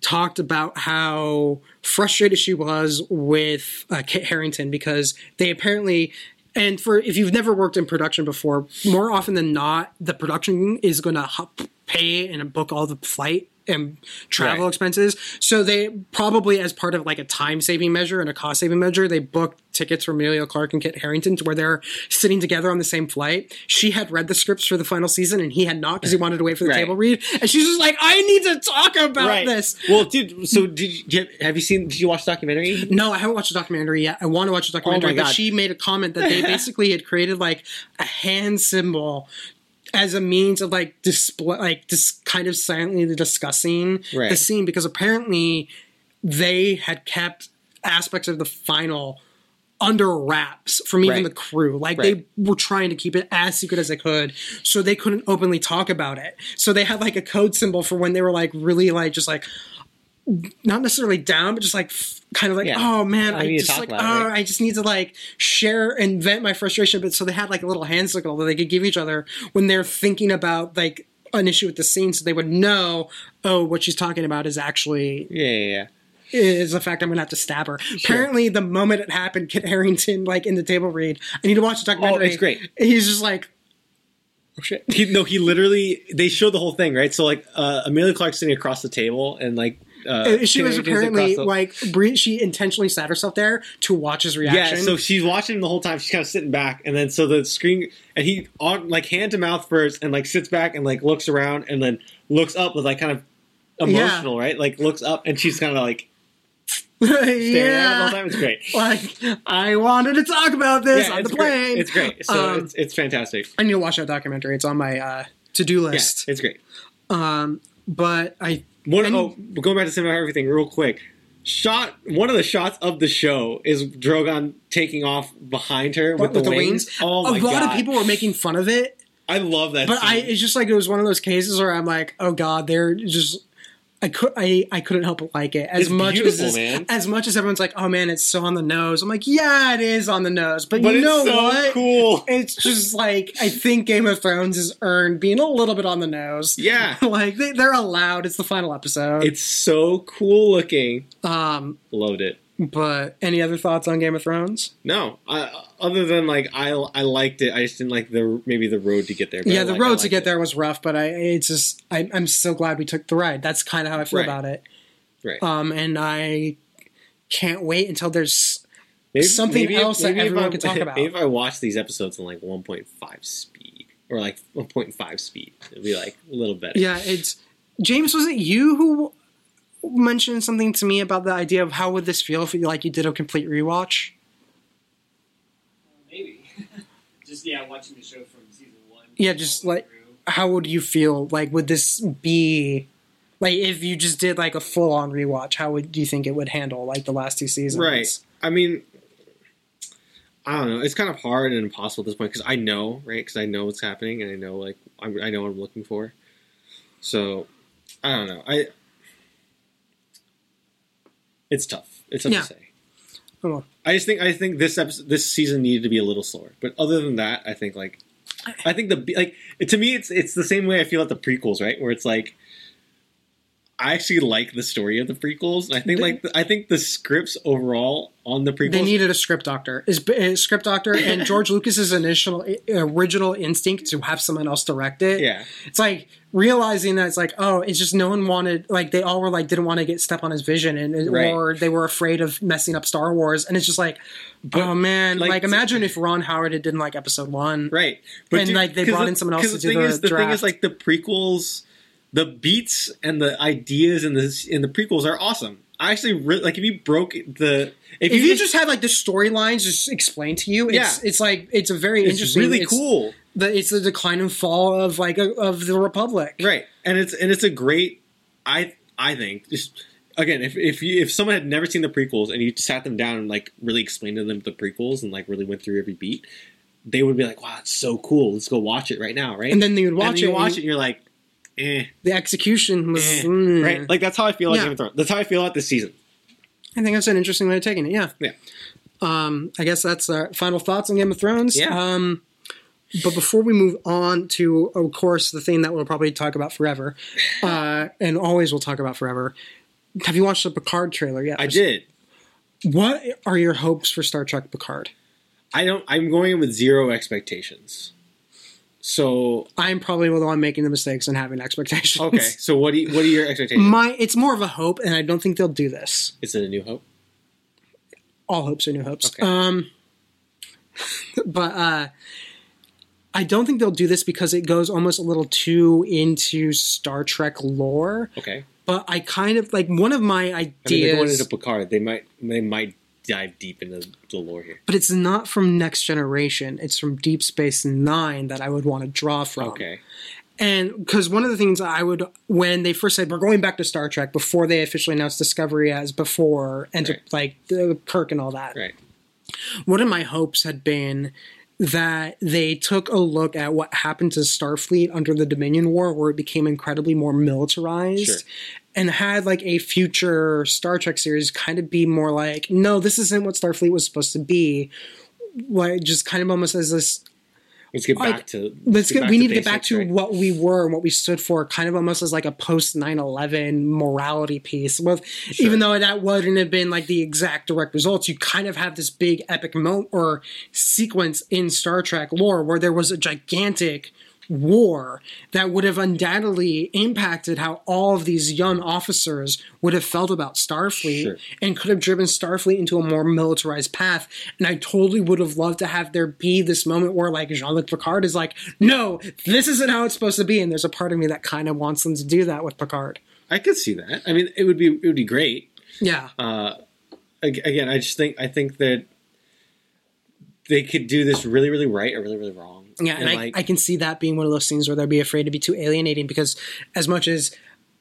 talked about how frustrated she was with uh, Kit Harington because they apparently. And for if you've never worked in production before, more often than not, the production is going to pay and book all the flight and travel Right. expenses. So they probably, as part of like a time saving measure and a cost saving measure, they booked tickets for Emilia Clarke and Kit Harington to where they're sitting together on the same flight. She had read the scripts for the final season and he had not because he wanted to wait for the Right. table read. And she's just like, I need to talk about this. Well, dude. So did you have you seen? Did you watch the documentary? No, I haven't watched the documentary yet. I want to watch the oh documentary, Oh my but she made a comment that they basically had created like a hand symbol as a means of like display, like just kind of silently discussing the scene because apparently they had kept aspects of the final under wraps from even Right. the crew. Like Right. they were trying to keep it as secret as they could, so they couldn't openly talk about it. So they had like a code symbol for when they were like really like just like not necessarily down, but just like f- kind of like, Yeah. oh man, I I, just like, oh, right? I just need to like share and vent my frustration. But so they had like a little hand signal that they could give each other when they're thinking about like an issue with the scene, so they would know, oh, what she's talking about is actually Yeah, yeah, yeah. is the fact I'm gonna have to stab her. Apparently, the moment it happened, Kit Harington like in the table read, I need to watch the documentary. Oh, it's great. He's just like, oh shit. He, no, he literally. They showed the whole thing, right? So like, uh, Emilia Clarke sitting across the table, and like, uh, she was apparently the- like she intentionally sat herself there to watch his reaction. Yeah, so she's watching him the whole time. She's kind of sitting back, and then so the screen, and he on like hand to mouth first, and like sits back and like looks around, and then looks up with like kind of emotional, right? Like looks up, and she's kind of like staring at it the yeah. time. It's great. Like I wanted to talk about this Yeah, on the great. plane. It's great. So Um, it's, it's fantastic. I need to watch that documentary. It's on my uh, to-do Yeah, list. it's great. Um, but I One And- oh, going back to cinema everything real quick. Shot one of the shots of the show is Drogon taking off behind her with, the, wings. Oh a lot god! of people were making fun of it, I love that. but I it's just like it was one of those cases where I'm like, oh god, they're just. I could I, I couldn't help but like it. As It's much as man. as much as everyone's like oh man it's so on the nose. I'm like yeah it is on the nose. But, but you it's know so what? cool. it's just like I think Game of Thrones has earned being a little bit on the nose. Yeah, like they, they're allowed. It's the final episode. It's so cool looking. um Loved it. but any other thoughts on Game of Thrones? No, I, other than like I I liked it. I just didn't like the maybe the road to get there. yeah the like- road to get it. there was rough but I it's just I, I'm so glad we took the ride that's kind of how I feel Right. about it Right. um and I can't wait until there's Maybe, something maybe else that maybe if everyone I- can talk about. Maybe if I watch these episodes in like 1.5 speed or like 1.5 speed, it'd be like a little better. Yeah, it's James. Was it you who mentioned something to me about the idea of how would this feel if you like you did a complete rewatch? Maybe. Just yeah, watching the show from season one. Yeah, just all the way like- through. how would you feel? Like, would this be like if you just did like a full on rewatch? How would do you think it would handle like the last two seasons? Right. I mean, I don't know. It's kind of hard and impossible at this point because I know, right? Because I know what's happening and I know, like, I'm, I know what I'm looking for. So, I don't know. I. It's tough. It's tough Yeah. to say. Oh, I just think I think this episode, this season needed to be a little slower. But other than that, I think like I think the like to me it's it's the same way I feel at the prequels, right? Where it's like I actually like the story of the prequels. And I think like I think the scripts overall on the prequels They needed a script doctor. Is a uh, script doctor and George Lucas's initial original instinct to have someone else direct it. yeah. It's like realizing that it's like, oh, it's just no one wanted like they all were like didn't want to get step on his vision and Right. or they were afraid of messing up Star Wars and it's just like, But, oh man, like, like, imagine if Ron Howard had didn't like Episode One. Right. And, like, they brought the- in someone else to the do thing the is, the thing is like the prequels, the beats and the ideas in the in the prequels are awesome. I actually really like if you broke the if, If you just had like the storylines just explained to you, it's Yeah. it's like it's a very it's interesting. really it's cool. The, it's the decline and fall of like a, of the Republic. Right, and it's and it's a great. I I think just again, if if you if someone had never seen the prequels and you sat them down and like really explained to them the prequels and like really went through every beat, they would be like, "Wow, it's so cool! Let's go watch it right now!" Right, And then they would watch and it. You watch and it, and you're like, "Eh, The execution was eh," mm. right." Like that's how I feel. Like Yeah. Game of Thrones. That's how I feel about this season. I think that's an interesting way of taking it. Yeah. Yeah. Um, I guess that's our final thoughts on Game of Thrones. Yeah. Um, but before we move on to, of course, the thing that we'll probably talk about forever, uh, and always we'll talk about forever. Have you watched the Picard trailer yet? I did. What are your hopes for Star Trek Picard? I don't. I'm going in with zero expectations. So I'm probably the one making the mistakes and having expectations. okay. So what do you, what are your expectations? My, it's more of a hope, and I don't think they'll do this. Is it a New Hope? all hopes are new hopes. Okay. Um, but uh, I don't think they'll do this because it goes almost a little too into Star Trek lore. Okay. But I kind of like one of my I mean, they're going ideas, into Picard. They might they might dive deep into the lore here. but it's not from Next Generation. It's from Deep Space Nine that I would want to draw from. Okay. And because one of the things I would, when they first said we're going back to Star Trek before they officially announced Discovery as before, and Right. like the Kirk and all that, Right. one of my hopes had been that they took a look at what happened to Starfleet under the Dominion War, where it became incredibly more militarized, Sure. And had like a future Star Trek series kind of be more like, no, this isn't what Starfleet was supposed to be. Like, just kind of almost as this Let's get Like, back to. let's get, back we to need to get back to right? what we were and what we stood for kind of almost as like a post 9-11 morality piece with Sure. even though that wouldn't have been like the exact direct results you kind of have this big epic moment or sequence in star trek lore where there was a gigantic war that would have undoubtedly impacted how all of these young officers would have felt about Starfleet Sure. and could have driven Starfleet into a more militarized path. And I totally would have loved to have there be this moment where like Jean-Luc Picard is like, no, this isn't how it's supposed to be. And there's a part of me that kind of wants them to do that with Picard. I could see that. I mean, it would be it would be great. Yeah. Uh, again, I just think I think that they could do this really, really right or really, really wrong. Yeah, and, I, like, I can see that being one of those things where they'd be afraid to be too alienating because as much as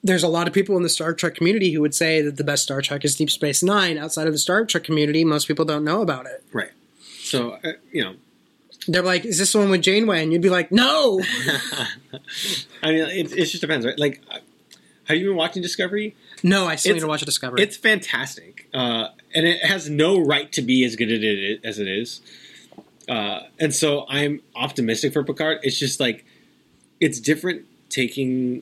there's a lot of people in the Star Trek community who would say that the best Star Trek is Deep Space Nine, outside of the Star Trek community, most people don't know about it. right. So uh, you know, They're like, is this the one with Janeway? And you'd be like, no! I mean, it, it just depends, right? Like, have you been watching Discovery? No, I still need It's- to watch Discovery. It's fantastic, uh, and it has no right to be as good as it is. Uh, and so I'm optimistic for Picard. It's just like it's different taking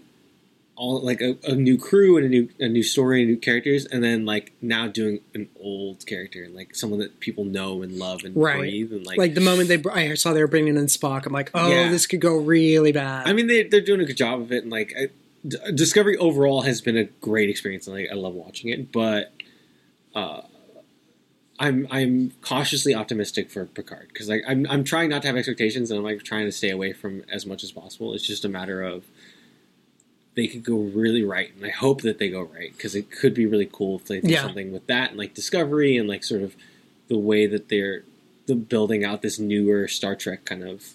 all like a, a new crew and a new a new story and new characters, and then like now doing an old character and like someone that people know and love and Right. breathe and like. like the moment they, br- I saw they were bringing in Spock, I'm like, oh, Yeah. this could go really bad. I mean, they they're doing a good job of it, and like I, D- Discovery overall has been a great experience, and like I love watching it. But uh, I'm I'm cautiously optimistic for Picard because like I'm I'm trying not to have expectations, and I'm like trying to stay away from as much as possible. It's just a matter of they could go really right, and I hope that they go right because it could be really cool if they do Yeah. something with that and like Discovery and like sort of the way that they're the building out this newer Star Trek kind of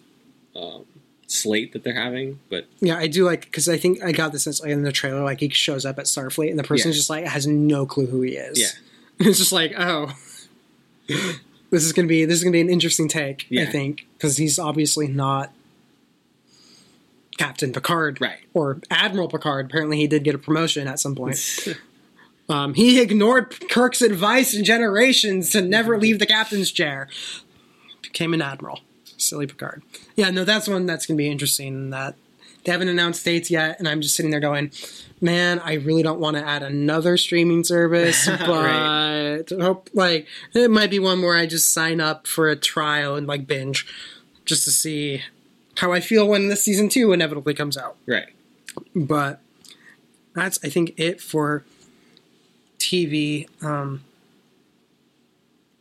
um, slate that they're having. But Yeah, I do like because I think I got the sense like in the trailer, like he shows up at Starfleet and the person Yeah. just like has no clue who he is. Yeah. it's just like, oh, this is gonna be this is gonna be an interesting take. I think because he's obviously not Captain Picard, Right. Or Admiral Picard. Apparently, he did get a promotion at some point. Um, he ignored Kirk's advice in generations to never leave the captain's chair. Became an admiral. Silly Picard. Yeah, no, that's one that's going to be interesting. That they haven't announced dates yet, and I'm just sitting there going, "Man, I really don't want to add another streaming service, but Right. hope like it might be one where I just sign up for a trial and like binge, just to see how I feel when the season two inevitably comes out." right, but that's I think it for TV. Um,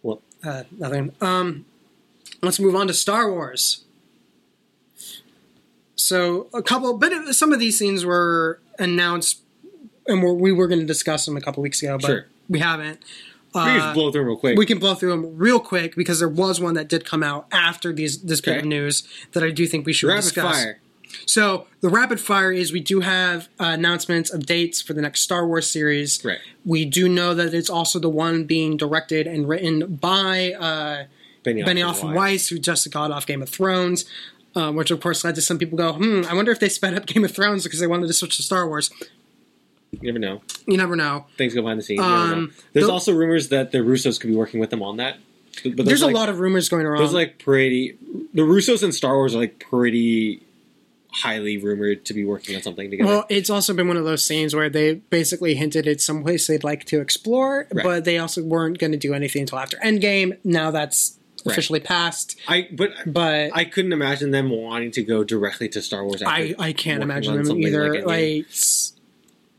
well, uh, nothing. Um, let's move on to Star Wars. So a couple, but some of these scenes were announced, and we're, we were going to discuss them a couple weeks ago, but Sure. we haven't. we can Uh, just blow through them real quick. we can blow through them real quick because there was one that did come out after these this bit of news that I do think we should Rapid discuss. fire. So the rapid fire is we do have uh, announcements of dates for the next Star Wars series. Right. We do know that it's also the one being directed and written by uh, Benioff, Benioff and Weiss. Weiss, who just got off Game of Thrones, um, which of course led to some people go, "Hmm, I wonder if they sped up Game of Thrones because they wanted to switch to Star Wars." You never know. You never know. Things go behind the scenes. You never know. Um, There's the- also rumors that the Russos could be working with them on that. But those There's like, a lot of rumors going around. Those like pretty. The Russos and Star Wars are like pretty highly rumored to be working on something together. Well, it's also been one of those scenes where they basically hinted it's someplace they'd like to explore, Right. but they also weren't going to do anything until after Endgame. Now that's Right. officially passed, I but but I couldn't imagine them wanting to go directly to Star Wars. I, I can't imagine them either. Like, Like,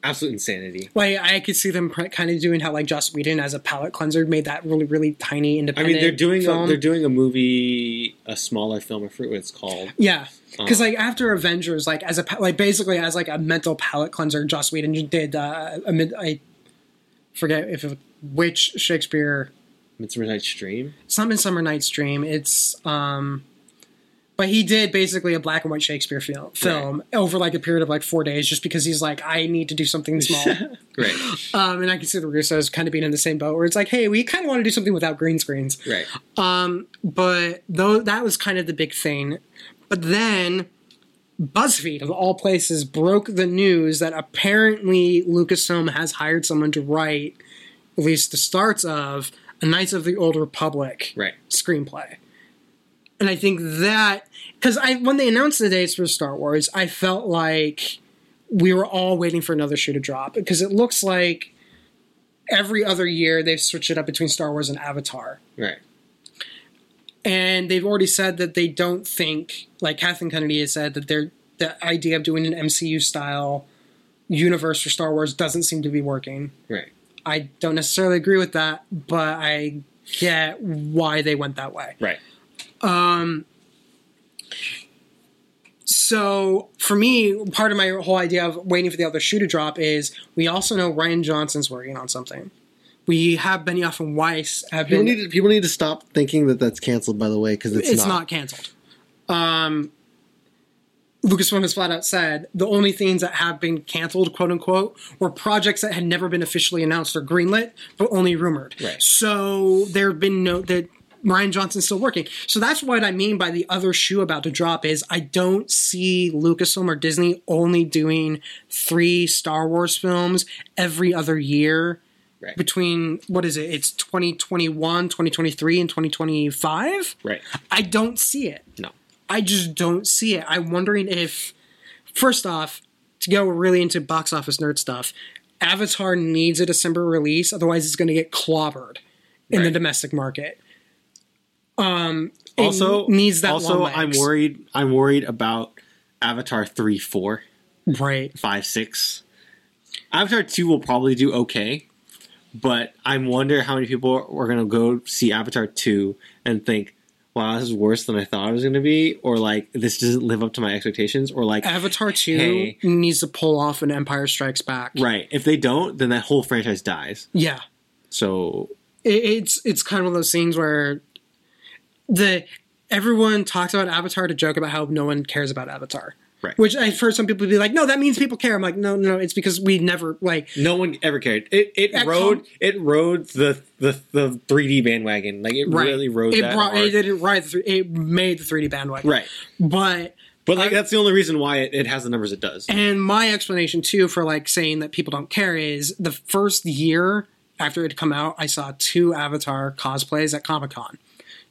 absolute insanity. like I could see them pr- kind of doing how like Joss Whedon as a palate cleanser made that really really tiny independent. I mean, they're doing a, they're doing a movie, a smaller film. I forget what it's called. yeah. Because Um, like after Avengers, like as a like basically as like a mental palette cleanser, Joss Whedon did uh, a mid, I forget if it, which Shakespeare Midsummer Night's Dream. it's not Midsummer Night's Dream. It's um, but he did basically a black and white Shakespeare film film over like a period of like four days, just because he's like, I need to do something small. Great. um, and I can see the Russos kind of being in the same boat where it's like, hey, we kind of want to do something without green screens. right. Um, but though that was kind of the big thing. But then BuzzFeed, of all places, broke the news that apparently Lucasfilm has hired someone to write, at least the starts of, a Knights of the Old Republic Right. screenplay. And I think that because I when they announced the dates for Star Wars, I felt like we were all waiting for another shoe to drop because it looks like every other year they've switched it up between Star Wars and Avatar. Right. And they've already said that they don't think, like Kathleen Kennedy has said, that they're the idea of doing an MCU style universe for Star Wars doesn't seem to be working. Right. I don't necessarily agree with that, but I get why they went that way. Right. So for me, part of my whole idea of waiting for the other shoe to drop is we also know Rian Johnson's working on something. We have Benioff and Weiss have People been. need to, people need to stop thinking that that's canceled. By the way, because it's, it's, not. not. canceled. Um, Lucasfilm has flat out said the only things that have been canceled, quote unquote, were projects that had never been officially announced or greenlit, but only rumored. Right. So there have been no that Rian Johnson's still working. So that's what I mean by the other shoe about to drop is I don't see Lucasfilm or Disney only doing three Star Wars films every other year Right. between what is it? It's 2021, 2023 and 2025. Right. I don't see it. No. I just don't see it. I'm wondering if, first off, to go really into box office nerd stuff, Avatar needs a December release, otherwise it's going to get clobbered in the domestic market. Um, Also, needs that. Also, I'm worried. I'm worried about Avatar three, four, Right. five, six. Avatar two will probably do okay, but I wonder how many people are going to go see Avatar two and think, "Wow, this is worse than I thought it was going to be," or like this doesn't live up to my expectations, or like Avatar two Hey. needs to pull off an Empire Strikes Back. right. If they don't, then that whole franchise dies. Yeah. So it, it's it's kind of one of those things where the everyone talks about Avatar to joke about how no one cares about Avatar. Right. Which I've heard some people be like, no, that means people care. I'm like, no, no, it's because we never like. No one ever cared. It it rode com- it rode the the the 3D bandwagon. Like it Right. really rode it that. brought hard. it didn't ride the it made the 3D bandwagon. Right. But But like I- that's the only reason why it, it has the numbers it does. and my explanation too for like saying that people don't care is the first year after it had come out, I saw two Avatar cosplays at Comic Con.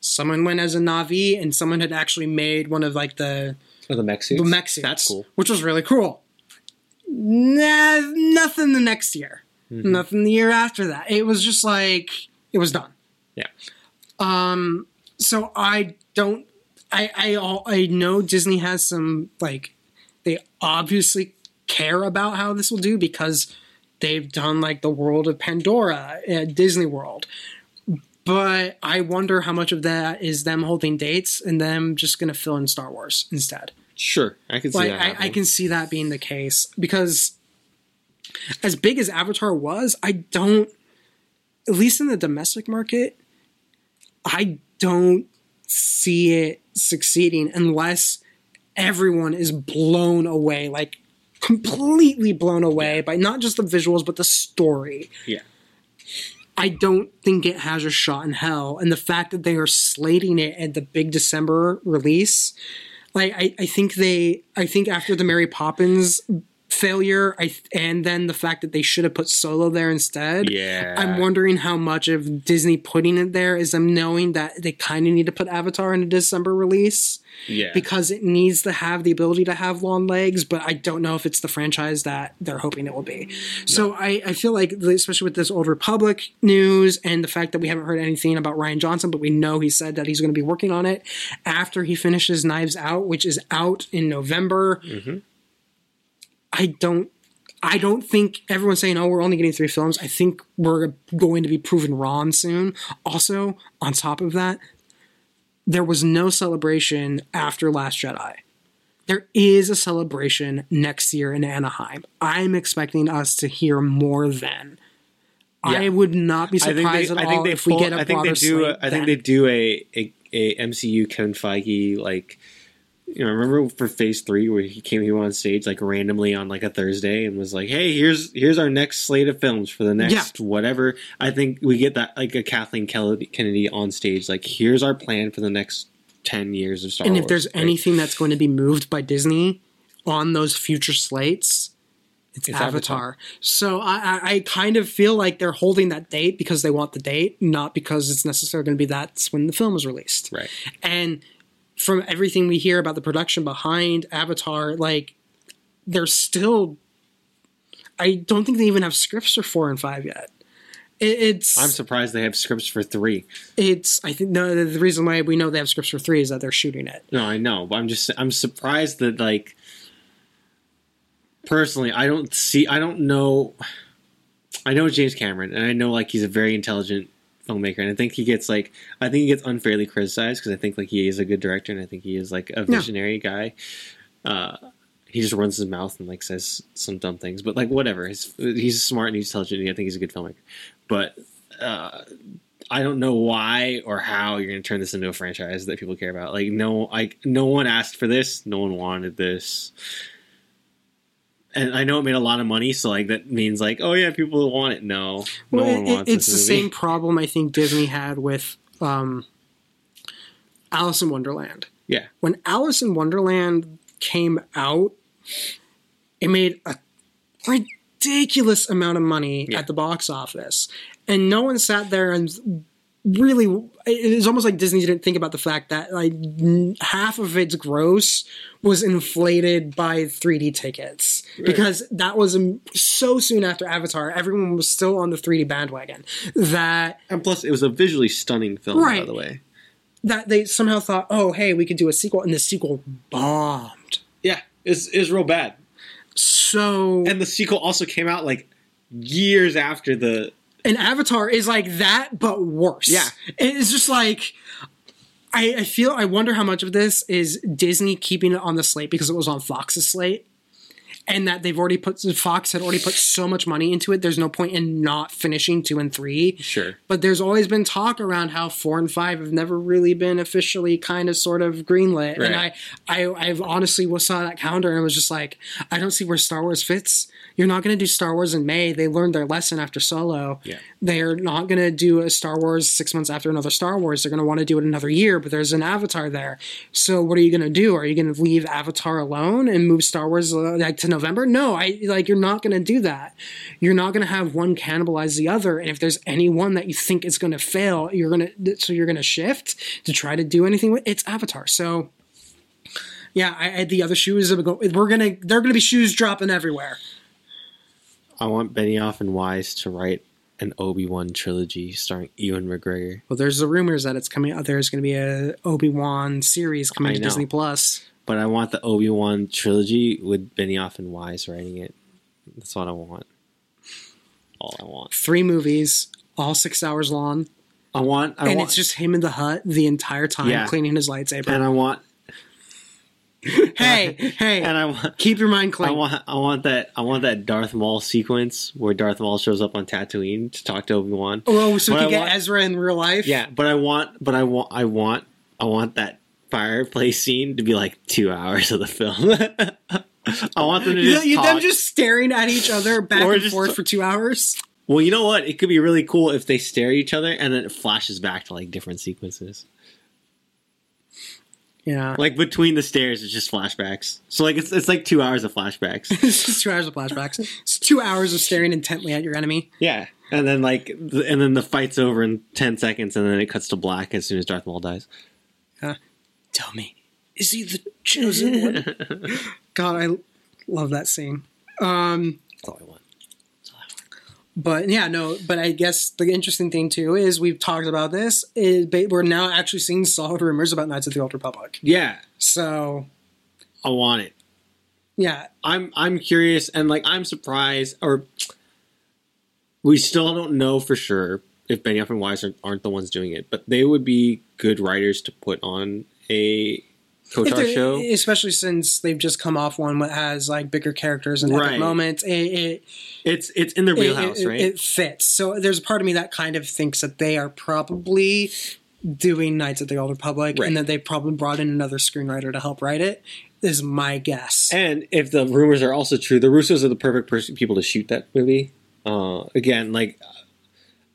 Someone went as a Navi, and someone had actually made one of like the Oh, the mech suits. the mech suits. That's cool. Which was really cool. Nah, nothing the next year. Mm-hmm. Nothing the year after that. It was just like it was done. Yeah. Um. So I don't. I I al- I know Disney has some like they obviously care about how this will do because they've done like the world of Pandora at Disney World. But I wonder how much of that is them holding dates and them just going to fill in Star Wars instead Sure, I can see like that. I, I can see that being the case because as big as avatar was i don't at least in the domestic market i don't see it succeeding unless everyone is blown away like completely blown away by not just the visuals but the story Yeah. I don't think it has a shot in hell. And the fact that they are slating it at the big December release, like I, I think they I think after the Mary Poppins failure, I and then the fact that they should have put Solo there instead. Yeah. I'm wondering how much of Disney putting it there is them knowing that they kind of need to put Avatar in a December release Yeah. because it needs to have the ability to have long legs, but I don't know if it's the franchise that they're hoping it will be. So I, I feel like, especially with this Old Republic news and the fact that we haven't heard anything about Rian Johnson, but we know he said that he's going to be working on it after he finishes Knives Out, which is out in November. Mm-hmm. I don't. I don't think everyone's saying, "Oh, we're only getting three films." I think we're going to be proven wrong soon. Also, on top of that, there was no celebration after Last Jedi. There is a celebration next year in Anaheim. I'm expecting us to hear more then. I would not be I think they, surprised I at think all they if we get a I think they do. A, I think they do a, a a MCU Kevin Feige like. You know, remember for Phase Three where he came here on stage like randomly on like a Thursday and was like, "Hey, here's here's our next slate of films for the next whatever." I think we get that like a Kathleen Kennedy Kennedy on stage like, "Here's our plan for the next ten years of Star and Wars." if there's right? anything that's going to be moved by Disney on those future slates, it's, It's Avatar. Avatar. So I, I, I kind of feel like they're holding that date because they want the date, not because it's necessarily going to be that's when the film is released. right, And from everything we hear about the production behind Avatar, like they're still. I don't think they even have scripts for four and five yet. It, it's I'm surprised they have scripts for three. it's I think no the, the reason why we know they have scripts for three is that they're shooting it. No, I know, but I'm just I'm surprised that like personally, I don't see I don't know I know James Cameron and I know like he's a very intelligent filmmaker and I think he gets like I think he gets unfairly criticized because I think like he is a good director and I think he is like a visionary guy. Uh he just runs his mouth and like says some dumb things, but like whatever. He's he's smart and he's intelligent. And I think he's a good filmmaker, but uh, I don't know why or how you're going to turn this into a franchise that people care about. Like no, like no one asked for this. No one wanted this. And I know it made a lot of money, so like that means like, oh yeah, people want it. No, no Well, one it- wants it's the same problem I think Disney had with um, Alice in Wonderland. Yeah, When Alice in Wonderland came out, it made a ridiculous amount of money Yeah. at the box office, and no one sat there and really. It was almost like Disney didn't think about the fact that like n- half of its gross was inflated by 3D tickets because that was um, so soon after Avatar. Everyone was still on the 3D bandwagon that and plus it was a visually stunning film, by the way. that they somehow thought, oh hey, we could do a sequel, and the sequel bombed. Yeah, it's it's real bad. So And the sequel also came out like years after the. And Avatar is like that, but worse. Yeah. it's just like I, I feel. I wonder how much of this is Disney keeping it on the slate because it was on Fox's slate, and that they've already put Fox had already put so much money into it. There's no point in not finishing two and three. Sure. But there's always been talk around how four and five have never really been officially kind of sort of greenlit. And I, I, I've honestly was saw that calendar and was just like, I don't see where Star Wars fits. You're not going to do Star Wars in May. They learned their lesson after Solo. Yeah. They're not going to do a Star Wars six months after another Star Wars. They're going to want to do it another year, but there's an Avatar there. So what are you going to do? Are you going to leave Avatar alone and move Star Wars uh, like to November? No, I like you're not going to do that. You're not going to have one cannibalize the other. And if there's any one that you think is going to fail, you're going to so you're going to shift to try to do anything with it's Avatar. So yeah, I, I the other shoes we're gonna they're gonna be shoes dropping everywhere. I want Benioff and Weiss to write an Obi Wan trilogy starring Ewan McGregor. Well, there's the rumors that it's coming out. There's going to be a Obi Wan series coming I to know. Disney Plus. But I want the Obi Wan trilogy with Benioff and Weiss writing it. That's what I want. All I want. Three movies, all six hours long, I want. I and want, it's just him in the hut the entire time Yeah. cleaning his lightsaber. and I want. hey, hey, And I want. keep your mind I want. I want that. I want that Darth Maul sequence where Darth Maul shows up on Tatooine to talk to Obi Wan. Oh, oh, so we can I get want- Ezra in real life. Yeah, but I want. But I want. I want. I want that fireplace scene to be like two hours of the film. I want them to just you, them just staring at each other back Or and just- forth for two hours. Well, you know what? It could be really cool if they stare at each other and then it flashes back to like different sequences. Yeah, Like between the stairs, it's just flashbacks. So like it's it's like two hours of flashbacks. it's just two hours of flashbacks. It's two hours of staring intently at your enemy. yeah, and then like and then the fight's over in ten seconds, and then it cuts to black as soon as Darth Maul dies. Tell me, is he the chosen one? God, I love that scene. Um, That's all I want. But yeah, no. But I guess the interesting thing too is we've talked about this. Is we're now actually seeing solid rumors about Knights of the Old Republic. Yeah, So I want it. yeah, I'm I'm curious and like I'm surprised or we still don't know for sure if Benioff and Weiss aren't, aren't the ones doing it, but they would be good writers to put on a KOTOR they're- show. especially since they've just come off one that has like bigger characters and epic moments. It, it, It's it's in their wheelhouse, it- right? It fits. So there's a part of me that kind of thinks that they are probably doing Knights of the Old Republic, Right. and that they probably brought in another screenwriter to help write it. Is my guess. and if the rumors are also true, the Russos are the perfect person, people to shoot that movie. Uh, again, like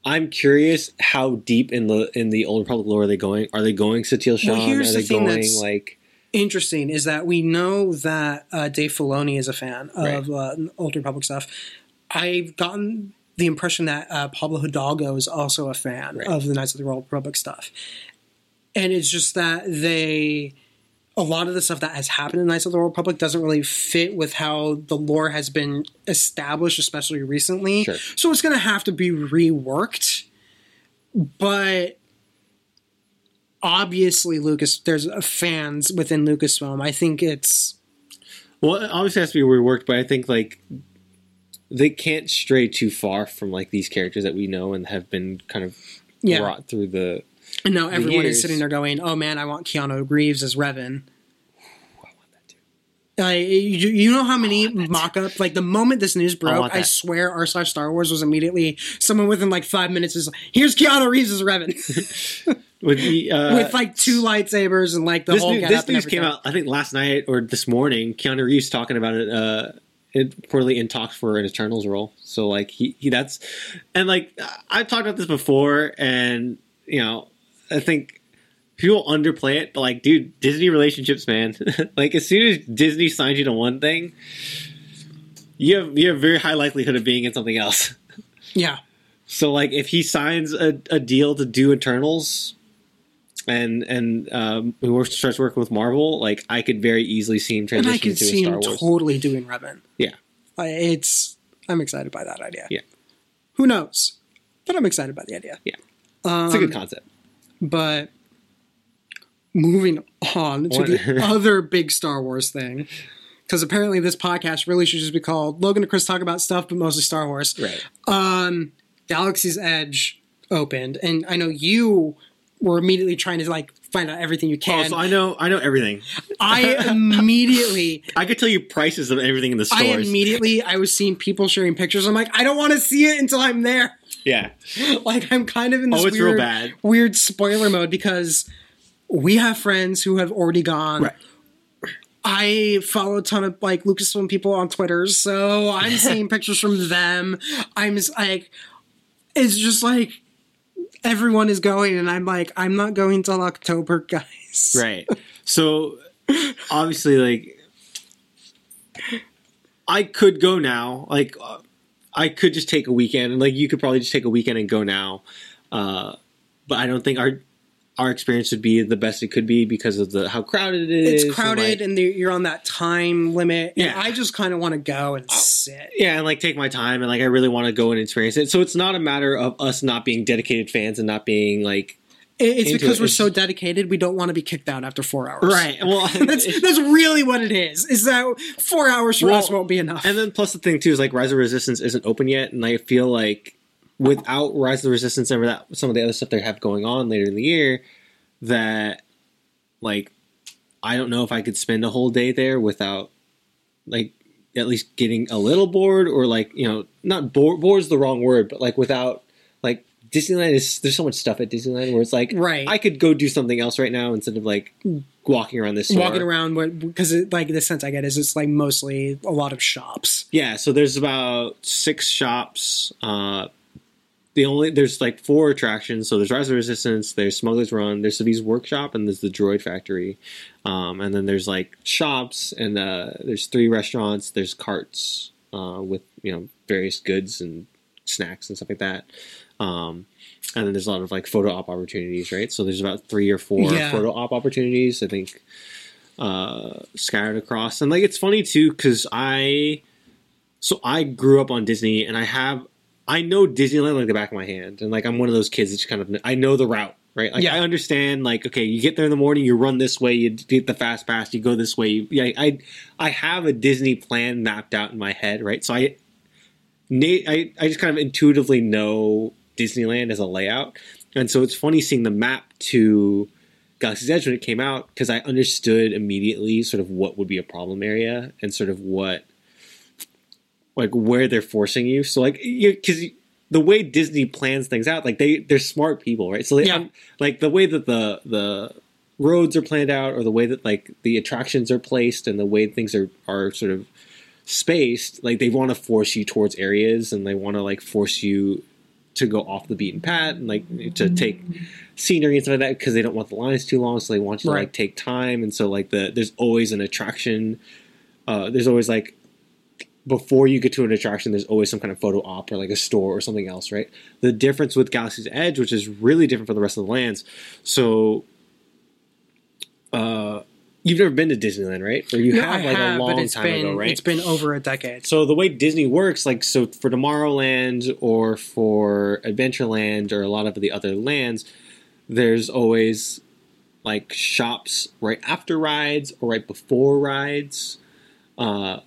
I'm curious how deep in the in the Old Republic lore are they going? Are they going Satele Shan? here's are the they thing going that's- like Interesting is that we know that uh, Dave Filoni is a fan of uh, Old Republic stuff. I've gotten the impression that uh, Pablo Hidalgo is also a fan Right. of the Knights of the Old Republic stuff, and it's just that they. A lot of the stuff that has happened in Knights of the Old Republic doesn't really fit with how the lore has been established, especially recently. Sure. So it's going to have to be reworked. But obviously, Lucas, there's fans within Lucasfilm. I think it's Well, it obviously has to be reworked, but I think like they can't stray too far from like these characters that we know and have been kind of yeah. brought through the. And now everyone years. is sitting there going, "Oh man, I want Keanu Reeves as Revan." I, you, you know how many mock-up like the moment this news broke, want I, swear r slash Star Wars was immediately someone within like five minutes is like, here's Keanu Reeves as Revan With the uh, with like two lightsabers and like the this, whole new- this news came out I think last night or this morning. Keanu Reeves talking about it. Uh, it poorly in talks for an Eternals role. So like he, he that's and like I've talked about this before, and you know I think people underplay it, but like dude, Disney relationships, man. like as soon as Disney signs you to one thing, you have you have very high likelihood of being in something else. Yeah, So like if he signs a, a deal to do Eternals and and um works, starts working with Marvel, like I could very easily see him transition and I could to see him Wars. totally doing Revan. Yeah. I, it's I'm excited by that idea. Yeah. who knows? But I'm excited by the idea. Yeah. um, it's a good concept. But moving on to the other big Star Wars thing, because apparently this podcast really should just be called Logan and Chris talk about stuff, but mostly Star Wars. Right. Um, Galaxy's Edge opened, and I know you were immediately trying to like find out everything you can. Oh, so I know I know everything. I immediately, I could tell you prices of everything in the stores. I immediately, I was seeing people sharing pictures. I'm like, I don't want to see it until I'm there. yeah. Like I'm kind of in this Oh, weird, weird spoiler mode because we have friends who have already gone. Right. I follow a ton of like Lucasfilm people on Twitter, so I'm seeing pictures from them. I'm just like, it's just like everyone is going, and I'm like, I'm not going till October, guys. Right. So obviously, like, I could go now. Like, uh, I could just take a weekend, and like you could probably just take a weekend and go now. Uh, but I don't think our our experience would be the best it could be because of the how crowded it is. It's crowded, and, and like, you're on that time limit. And Yeah. I just kind of want to go and oh, sit. yeah, and like take my time, and like I really want to go and experience it. So it's not a matter of us not being dedicated fans and not being like It's because it. we're so dedicated, we don't want to be kicked out after four hours. right. Well, that's that's really what it is. Is that four hours for Well, us won't be enough. And then plus the thing too is like Rise of Resistance isn't open yet, and I feel like without Rise of Resistance and that some of the other stuff they have going on later in the year, that like I don't know if I could spend a whole day there without like at least getting a little bored or like you know not bored bored is the wrong word, but like without like Disneyland is there's so much stuff at Disneyland where it's like Right. I could go do something else right now instead of like walking around this store. Walking around, because like the sense I get is it's like mostly a lot of shops. Yeah, so there's about six shops. Uh, the only there's like four attractions. So there's Rise of Resistance, there's Smuggler's Run, there's Savi's Workshop, and there's the Droid Factory. Um, and then there's like shops, and uh, there's three restaurants. There's carts uh, with you know various goods and snacks and stuff like that. Um, and then there's a lot of like photo op opportunities, right? So there's about three or four Yeah. photo op opportunities. I think uh, scattered across, and like it's funny too because I so I grew up on Disney, and I have I know Disneyland like the back of my hand, and like I'm one of those kids that just kind of I know the route, right? Like Yeah. I understand, like okay, you get there in the morning, you run this way, you get the fast pass, you go this way. You, yeah, I I have a Disney plan mapped out in my head, right? So I na- I I just kind of intuitively know Disneyland as a layout, and so it's funny seeing the map to Galaxy's Edge when it came out because I understood immediately sort of what would be a problem area and sort of what like where they're forcing you. So like because the way Disney plans things out, like they they're smart people, right? So they, Yeah. like the way that the the roads are planned out, or the way that like the attractions are placed, and the way things are are sort of spaced, like they want to force you towards areas, and they want to like force you to go off the beaten path and like to take scenery and stuff like that because they don't want the lines too long, so they want you to like take time, and so like the there's always an attraction. Uh, there's always like before you get to an attraction, there's always some kind of photo op or like a store or something else, right? The difference with Galaxy's Edge, which is really different from the rest of the lands. So, uh, you've never been to Disneyland, right? Or you No, have like have, a long time been ago, right? it's been over a decade. So the way Disney works, like so for Tomorrowland or for Adventureland or a lot of the other lands, there's always like shops right after rides or right before rides, uh,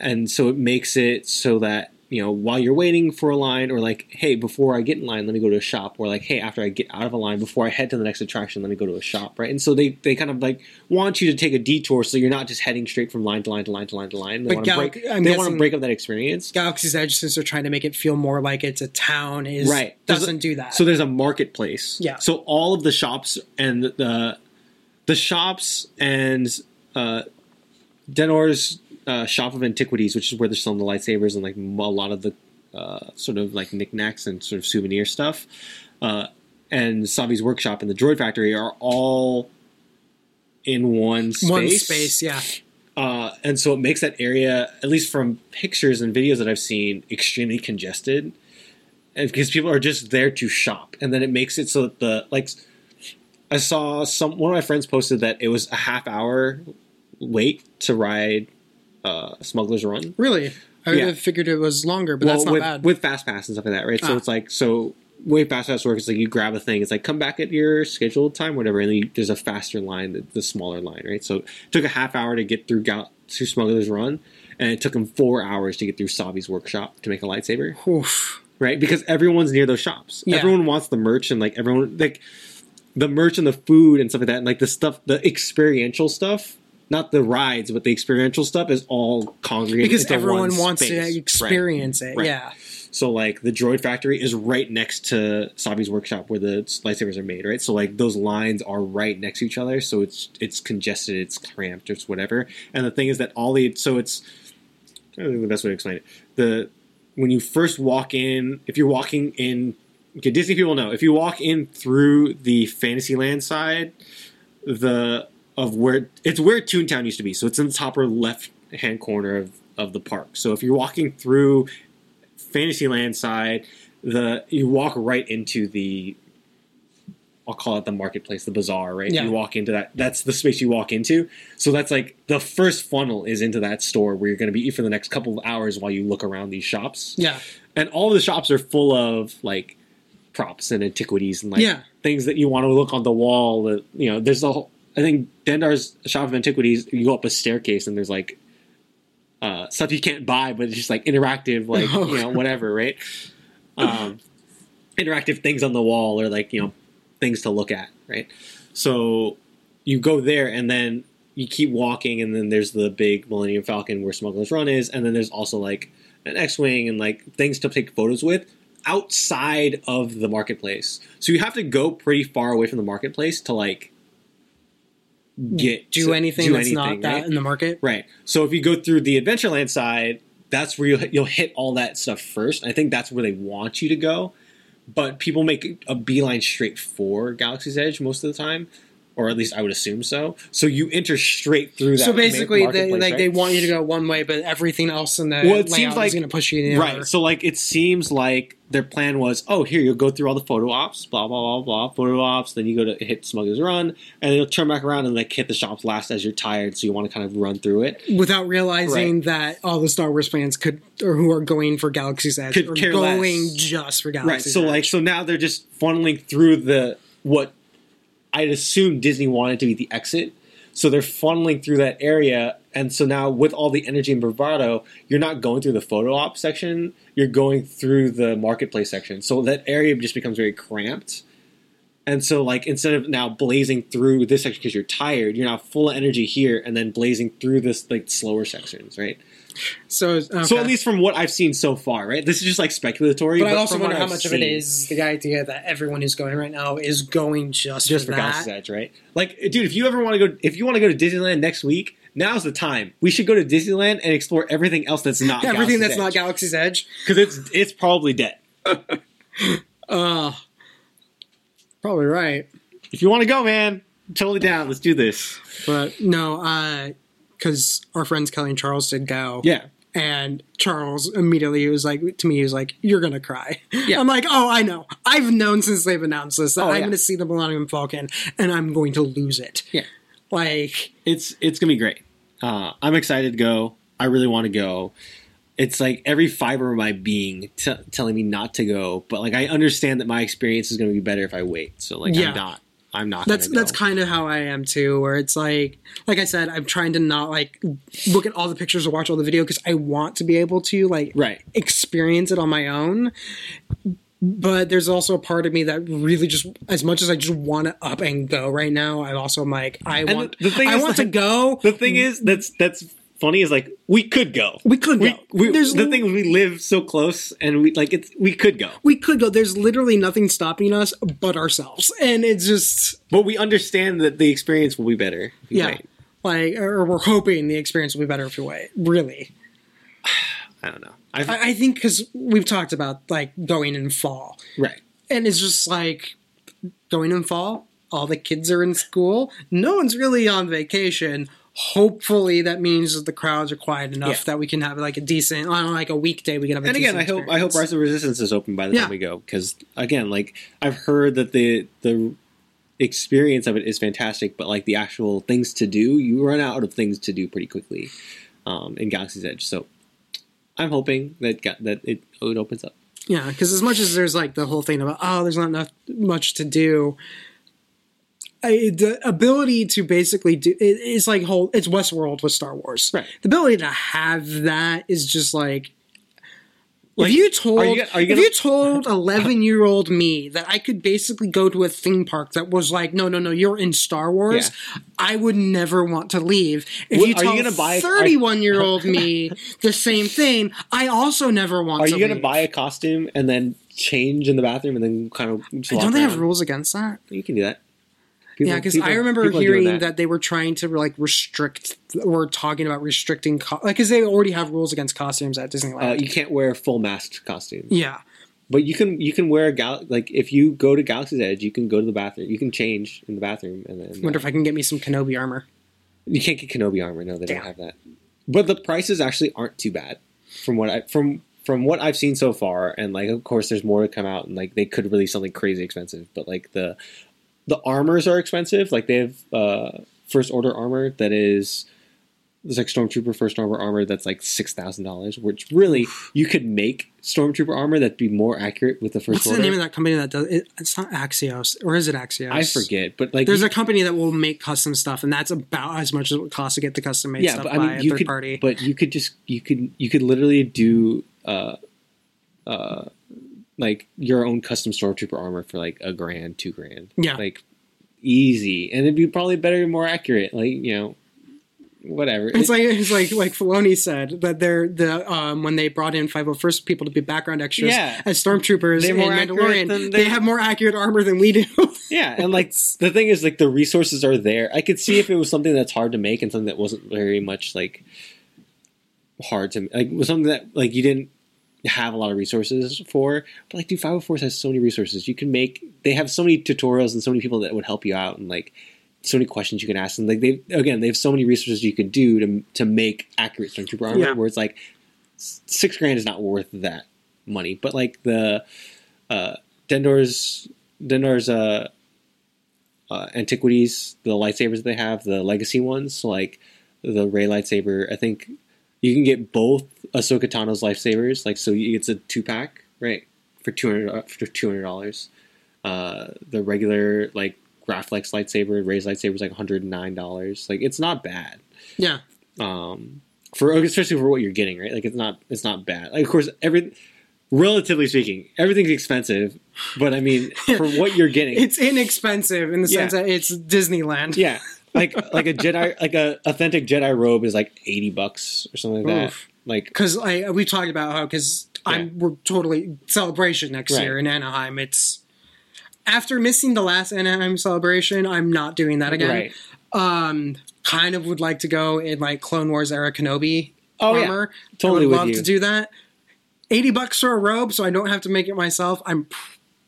and so it makes it so that you know while you're waiting for a line or like hey before I get in line let me go to a shop or like hey after I get out of a line before I head to the next attraction let me go to a shop right and so they they kind of like want you to take a detour so you're not just heading straight from line to line to line to line to line they But want to break I'm they want to break up that experience Galaxy's Edge, since they're trying to make it feel more like it's a town, is Right. Doesn't do that. So there's a marketplace. Yeah. So all of the shops and the the shops and uh, Denor's uh, shop of antiquities, which is where they're selling the lightsabers and like a lot of the uh, sort of like knickknacks and sort of souvenir stuff, uh, and Savi's workshop and the Droid Factory are all in one space. one space, yeah. Uh, and so it makes that area, at least from pictures and videos that I've seen, extremely congested. And because people are just there to shop, and then it makes it so that the like, I saw some one of my friends posted that it was a half hour wait to ride uh, Smuggler's Run. Really, I would Yeah. have figured it was longer, but that's not with, bad. with fast pass and stuff like that, right? So Ah. it's like so way fast pass works. It's like you grab a thing. It's like come back at your scheduled time, whatever, and then you, there's a faster line, the, the smaller line, right? So it took a half hour to get through Gal- to Smuggler's Run, and it took him four hours to get through Savi's workshop to make a lightsaber, Oof. right? Because everyone's near those shops. Yeah. Everyone wants the merch, and like everyone like the merch and the food and stuff like that, and like the stuff, the experiential stuff, not the rides, but the experiential stuff is all congregated because everyone wants space. to Right. experience it. Right. Yeah. So like the droid factory is right next to Savi's workshop where the lightsabers are made, right? So like those lines are right next to each other, so it's it's congested, it's cramped, it's whatever. And the thing is that all the so it's I don't think the best way to explain it. The when you first walk in, if you're walking in okay, Disney people know, if you walk in through the Fantasyland side, the of where it's where Toontown used to be. So it's in the top or left hand corner of, of the park. So if you're walking through Fantasyland side, the you walk right into the I'll call it the marketplace, the bazaar, right? Yeah. You walk into that. That's the space you walk into. So that's like the first funnel is into that store where you're going to be for the next couple of hours while you look around these shops. Yeah. And all the shops are full of like props and antiquities and like Yeah. things that you want to look on the wall. That you know, there's a whole. I think Dendar's shop of antiquities. You go up a staircase and there's like uh, stuff you can't buy, but it's just like interactive, like Oh. you know, whatever, right? Um, interactive things on the wall or like you know things to look at, right? So you go there and then you keep walking, and then there's the big Millennium Falcon where Smuggler's Run is, and then there's also like an X-wing and like things to take photos with outside of the marketplace. So you have to go pretty far away from the marketplace to like get Do to- anything do that's not anything, that right? in the market. Right. So if you go through the Adventureland side, that's where you'll you'll hit all that stuff first. I think that's where they want you to go. But people make a beeline straight for Galaxy's Edge most of the time, or at least I would assume so. So you enter straight through that. So basically, ma- they like right? they want you to go one way, but everything else in the Well, it layout seems like- is going to push you in the Right. other. So like it seems like their plan was, oh, here you'll go through all the photo ops, blah blah blah blah, photo ops. Then you go to hit Smuggler's Run, and then you'll turn back around and like hit the shops last as you're tired, so you want to kind of run through it. without realizing that all the Star Wars fans could, or who are going for Galaxy's Edge, Could are going less. just for Galaxy's right so Edge. like so now they're just funneling through the what i'd assume disney wanted to be the exit. So they're funneling through that area. And so now with all the energy and bravado you're not going through the photo op section. You're going through the marketplace section. So that area just becomes very cramped. And so like instead of now blazing through this section because you're tired you're now full of energy here and then blazing through this like slower sections right so, so at least from what i've seen so far right this is just like speculatory But I also wonder how I've much of it is the idea that everyone who's going right now is going just, just for for. Galaxy's Edge, right? Like, dude, if you ever want to go, if you want to go to Disneyland next week, now's the time. We should go to Disneyland and explore everything else that's not Everything that's Galaxy's not Galaxy's Edge. because it's it's probably dead. Uh, probably right. If you want to go, man, totally down. Let's do this. But no, because our friends Kelly and Charles did go. Yeah, And Charles immediately was like to me, he was like, "You're gonna cry." Yeah. I'm like, "Oh, I know. I've known since they've announced this that Oh, I'm yeah. going to see the Millennium Falcon and I'm going to lose it." Yeah. Like, it's it's gonna be great. Uh, I'm excited to go. I really want to go. It's like every fiber of my being t- telling me not to go, but like I understand that my experience is going to be better if I wait. So like Yeah. I'm not. I'm not. that's that's kind of how I am too. Where it's like, like I said, I'm trying to not like look at all the pictures or watch all the video because I want to be able to like right. experience it on my own. But there's also a part of me that really just, as much as I just want to up and go right now, I also am like, I And want, the thing I is, want to go. The thing is, that's that's funny. Is like we could go. We could We, go. we, There's the thing is, we live so close, and we like it's. We could go, we could go. There's literally nothing stopping us but ourselves, and it's just but we understand that the experience will be better. if you yeah, wait. like or we're hoping the experience will be better if you wait. Really, I don't know. I've, I, I think because we've talked about like going in fall, right. and it's just like going in fall. All the kids are in school. No one's really on vacation. Hopefully, that means that the crowds are quiet enough Yeah. that we can have like a decent, on like a weekday, we can have. A And again, I hope I hope experience. Rise of Resistance is open by the Yeah. time we go because again, like I've heard that the the experience of it is fantastic, but like the actual things to do, you run out of things to do pretty quickly um, in Galaxy's Edge. So I'm hoping that that it, it opens up. Yeah, because as much as there's like the whole thing about oh, there's not enough much to do. I, the ability to basically do it, it's like whole it's Westworld with Star Wars. Right. The ability to have that is just like Like, if you told are you, are you if gonna- you told eleven year old me that I could basically go to a theme park that was like, no, no, no, you're in Star Wars, I would never want to leave. If Well, you tell gonna buy a- thirty one year old me the same thing, I also never want to leave. Are to you gonna buy a costume and then change in the bathroom and then kind of? Don't they have rules against that? You can do that. Yeah, because I remember people hearing that. they were trying to like restrict or talking about restricting, co- like because they already have rules against costumes at Disneyland. Uh, you can't wear full masked costumes. yeah, but you can you can wear a gal like if you go to Galaxy's Edge, you can go to the bathroom, you can change in the bathroom, and then wonder uh, if I can get me some Kenobi armor. you can't get Kenobi armor. No, they Damn. don't have that. But the prices actually aren't too bad from what I from from what I've seen so far, and like of course there's more to come out, and like they could release something crazy expensive, but like the the armors are expensive. Like they have uh, first order armor that is there's like stormtrooper first order armor that's like six thousand dollars, which really you could make stormtrooper armor that'd be more accurate with the first What's order. the name of that company that does it? It's not Anovos, or is it Anovos? I forget, but like There's you- a company that will make custom stuff, and that's about as much as it would cost to get the custom made yeah, stuff but I mean a you third could, party. but you could just you could you could literally do uh uh like your own custom stormtrooper armor for like a grand, two grand, Yeah. like easy, and it'd be probably better and more accurate. Like you know, whatever. It's like it's like like Filoni said that they're the um when they brought in five hundred first people to be background extras Yeah. as stormtroopers They're in Mandalorian. They they- have more accurate armor than we do. yeah, and like the thing is, like the resources are there. I could see if it was something that's hard to make and something that wasn't very much like hard to like was something that like you didn't have a lot of resources for. But like, dude, Five Hundred Four has so many resources. You can make. They have so many tutorials and so many people that would help you out and like so many questions you can ask. And like they again, they have so many resources you can do to to make accurate stormtrooper armor. Yeah. Where it's like six grand is not worth that money. But like the uh, Dendor's Dendor's uh, uh, antiquities, the lightsabers that they have, the legacy ones, so like the Rey lightsaber. I think you can get both Ahsoka Tano's lightsabers. like so it's a two pack, right, for two hundred for two hundred dollars. Uh, the regular like Graflex lightsaber, Rey's lightsaber is like one hundred nine dollars. Like it's not bad. yeah, Um, for especially for what you're getting, right? Like it's not it's not bad. Like of course every relatively speaking, everything's expensive, but I mean for what you're getting, it's inexpensive in the Yeah. sense that it's Disneyland. yeah, like like a Jedi, like a authentic Jedi robe is like eighty bucks or something like that. Oof. Like because I we talked about how because I'm we're totally celebration next Right. year in Anaheim. It's after missing the last Anaheim celebration, I'm not doing that again. right? Um, kind of would like to go in like Clone Wars era Kenobi Oh yeah, totally I would love you. to do that. Eighty bucks for a robe, so I don't have to make it myself. I'm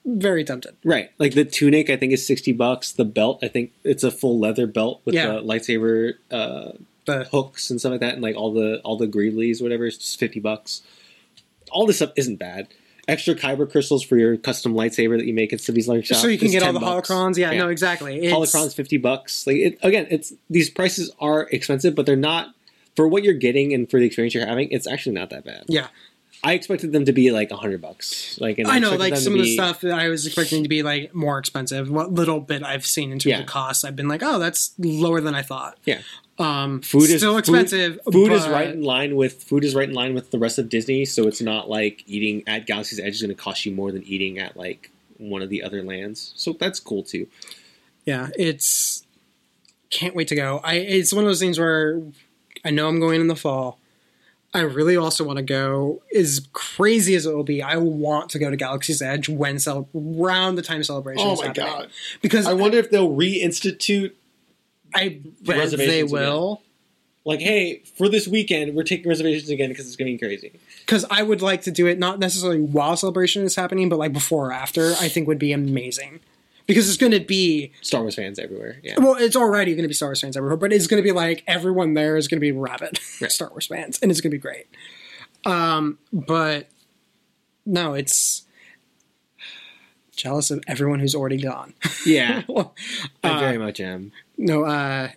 very tempted. right. Like the tunic, I think is sixty bucks. The belt, I think it's a full leather belt with Yeah. the lightsaber uh, The hooks and stuff like that, and like all the all the greeblies, whatever. It's just fifty bucks. All this stuff isn't bad. Extra kyber crystals for your custom lightsaber that you make at Savi's Workshop. so you can get all the bucks. holocrons. Yeah, Yeah. no, exactly. It's, Holocron's fifty bucks. Like it, again, it's these prices are expensive, but they're not for what you're getting and for the experience you're having. It's actually not that bad. Yeah, I expected them to be like hundred bucks. Like and I know. Like some of the stuff that I was expecting to be like more expensive. What little bit I've seen in terms Yeah. of costs, I've been like, oh, that's lower than I thought. Yeah. Um, Food is still expensive. Food, is but- right in line with food is right in line with the rest of Disney, so it's not like eating at Galaxy's Edge is going to cost you more than eating at like one of the other lands. So that's cool too. Yeah, it's can't wait to go. I it's one of those things where I know I'm going in the fall. I really also want to go. As crazy as it will be, I want to go to Galaxy's Edge when cel- around the time celebration. Oh is happening. Because I, wonder if they'll reinstitute I bet they will. like, hey, for this weekend we're taking reservations again because it's going to be crazy. Because I would like to do it not necessarily while celebration is happening, but like before or after. I think would be amazing. Because it's going to be Star Wars fans everywhere. Yeah. well, it's already going to be Star Wars fans everywhere, but it's going to be like everyone there is going to be rabid Right. Star Wars fans, and it's going to be great. Um, but no, it's jealous of everyone who's already gone. Yeah. Well, I uh, very much am. No, uh,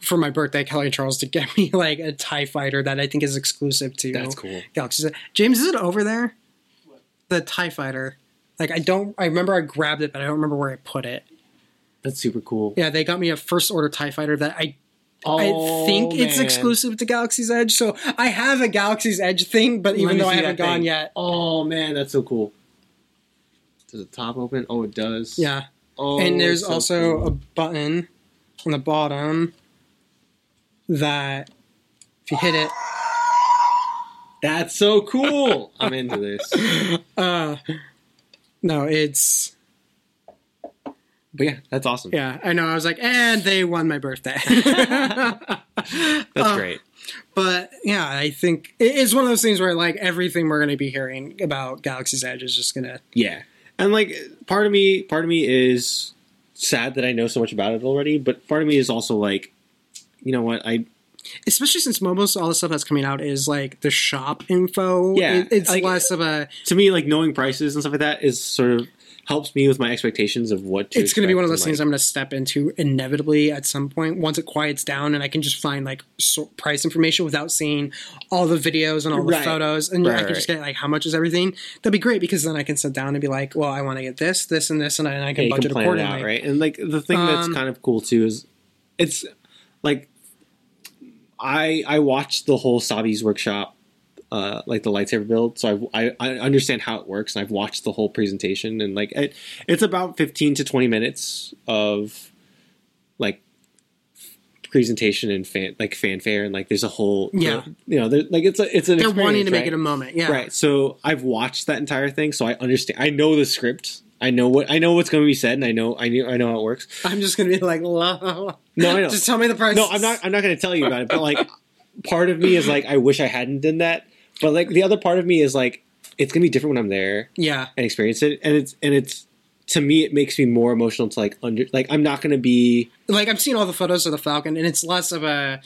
for my birthday, Kelly and Charles did get me like a Tie Fighter that I think is exclusive to That's cool. Galaxy. James, is it over there? What? The Tie Fighter. Like I don't. I remember I grabbed it, but I don't remember where I put it. That's super cool. Yeah, they got me a first order Tie Fighter that I Oh, I think it's man. exclusive to Galaxy's Edge. So I have a Galaxy's Edge thing, but Let even though I haven't gone thing. yet, Oh man, that's so cool. Does the top open? Oh, it does. yeah. Oh, and there's it's so also cool. a button on the bottom that if you hit it, That's so cool. I'm into this. uh, no, it's But yeah, that's awesome. yeah. I know. I was like, and they won my birthday. That's Uh, great. But yeah, I think it's one of those things where like everything we're going to be hearing about Galaxy's Edge is just going to Yeah, and like part of me, part of me is sad that I know so much about it already, but part of me is also like, you know what, I especially since most all the stuff that's coming out is like the shop info. Yeah, It- it's like- less of a. to me like knowing prices and stuff like that is sort of helps me with my expectations of what to It's going to be one of those things I'm going to step into inevitably at some point once it quiets down and I can just find like so, price information without seeing all the videos and all the Right. photos and I Right, can just get like how much is everything. That'd be great because then I can sit down and be like, well, I want to get this, this, and this, and I, and I can you budget can accordingly. out, right? And like the thing that's Um, kind of cool too is it's like I I watched the whole Savi's Workshop, uh, like the lightsaber build, so I, I I understand how it works, and I've watched the whole presentation, and like it, it's about fifteen to twenty minutes of like presentation and fan like fanfare, and like there's a whole Yeah. you know like it's a it's an They're wanting to experience, make it a moment. Yeah. Right. So I've watched that entire thing, so I understand. I know the script. I know what I know what's going to be said, and I know I knew I know how it works. I'm just going to be like, la, la, la. No, I know. just tell me the price. No, I'm not. I'm not going to tell you about it. But like, part of me is like, I wish I hadn't done that. But like, the other part of me is like, it's going to be different when I'm there Yeah. and experience it, and it's and it's to me, it makes me more emotional to like under like I'm not going to be like I'm seeing all the photos of the Falcon, and it's less of a,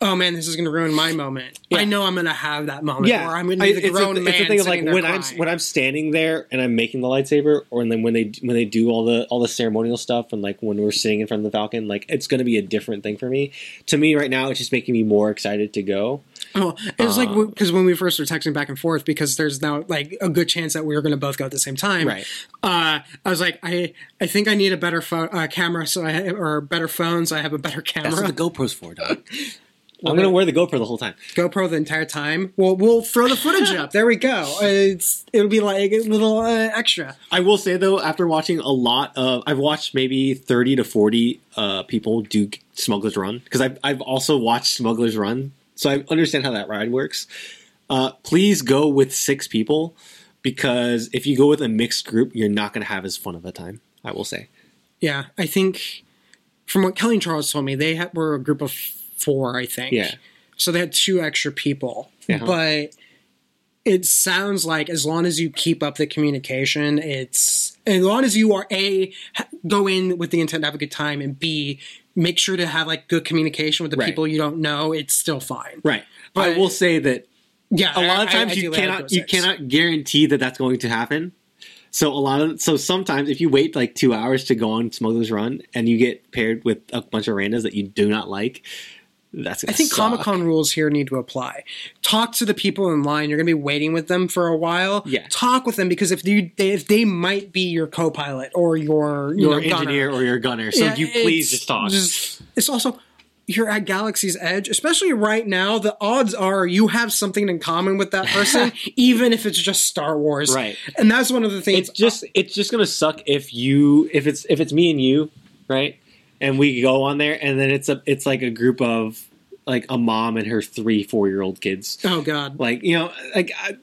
oh man, this is going to ruin my moment. Yeah. I know I'm going to have that moment, yeah. or I'm going to be the it's, grown a, man. it's a thing of like when I'm when I'm standing there and I'm making the lightsaber, or and then when they when they do all the all the ceremonial stuff, and like when we're sitting in front of the Falcon, like it's going to be a different thing for me. To me, right now, it's just making me more excited to go. Oh, it was like Uh, because when we first were texting back and forth, because there's now like a good chance that we were going to both go at the same time. Right. Uh, I was like, I I think I need a better phone uh, camera, so I or better phone, so I have a better camera. That's what the GoPro's for, dog. I'm going to wear the GoPro the whole time. GoPro the entire time. Well, we'll throw the footage up. There we go. It's it'll be like a little uh, extra. I will say though, after watching a lot of, I've watched maybe thirty to forty uh, people do Smuggler's Run because I've I've also watched Smuggler's Run, so I understand how that ride works. Uh, please go with six people because if you go with a mixed group, you're not going to have as fun of a time. I will say. Yeah, I think from what Kelly and Charles told me, they had, were a group of four. I think. Yeah. So they had two extra people, but it sounds like as long as you keep up the communication, it's as long as you are a go in with the intent to have a good time, and b make sure to have like good communication with the Right. people you don't know. It's still fine. Right. But I will say that Yeah, a lot of I- I times you I'd go cannot you cannot guarantee that that's going to happen. So a lot of so sometimes if you wait like two hours to go on Smuggler's Run and you get paired with a bunch of randos that you do not like, that's I think. Comic Con rules here need to apply. Talk to the people in line. You're going to be waiting with them for a while. Yeah. Talk with them because if you they, if they might be your co-pilot or your you your know, gunner. engineer or your gunner. So Yeah, you please just talk. Just, it's also you're at Galaxy's Edge, especially right now. The odds are you have something in common with that person, even if it's just Star Wars. Right. And that's one of the things. it's just it's just gonna suck if you if it's if it's me and you, right? And we go on there and then it's a it's like a group of like a mom and her three four year old kids. oh God. Like you know, like I,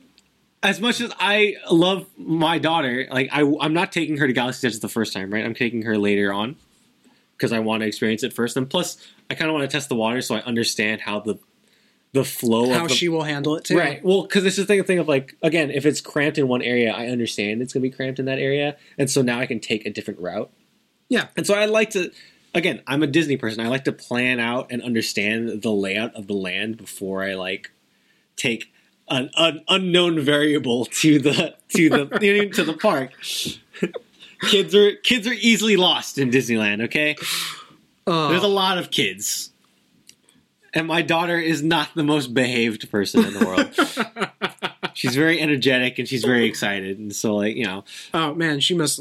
as much as I love my daughter, like I I'm not taking her to Galaxy Edge the first time, right? I'm taking her later on because I want to experience it first, and plus I kind of want to test the water so I understand how the the flow How the, she will handle it too. Right. Well, because it's the thing, thing of like again, if it's cramped in one area, I understand it's gonna be cramped in that area, and so now I can take a different route. Yeah. And so I like to, again, I'm a Disney person. I like to plan out and understand the layout of the land before I like take an, an unknown variable to the to the you know, to the park. kids are kids are easily lost in Disneyland. Okay. Uh, There's a lot of kids. And my daughter is not the most behaved person in the world. she's very energetic and she's very excited. And so, like, you know, oh man, she must.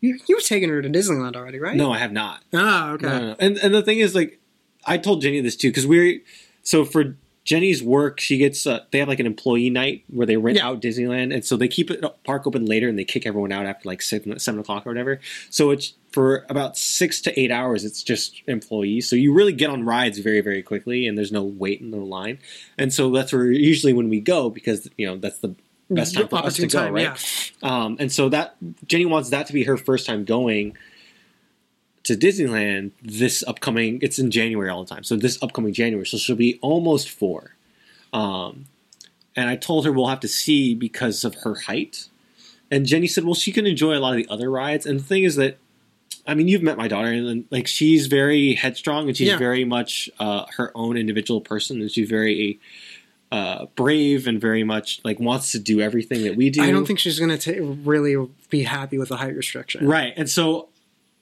You you've taken her to Disneyland already, right? no, I have not. Oh, okay. No, no, no. And, and the thing is, like, I told Jenny this too because we're so for Jenny's work, she gets uh, they have like an employee night where they rent Yeah. out Disneyland, and so they keep it park open later and they kick everyone out after like seven, seven o'clock or whatever. So it's for about six to eight hours. It's just employees, so you really get on rides very very quickly, and there's no wait in the line, and so that's where usually when we go because you know that's the best time for us to go, time, right? yeah. Um, and so that Jenny wants that to be her first time going to Disneyland this upcoming. It's in January all the time, so this upcoming January. So she'll be almost four. Um, and I told her we'll have to see because of her height. And Jenny said, "Well, she can enjoy a lot of the other rides." And the thing is that, I mean, you've met my daughter, and like she's very headstrong, and she's Yeah. very much uh, her own individual person, and she's very uh, brave and very much like wants to do everything that we do. I don't think she's going to really be happy with the height restriction. Right. And so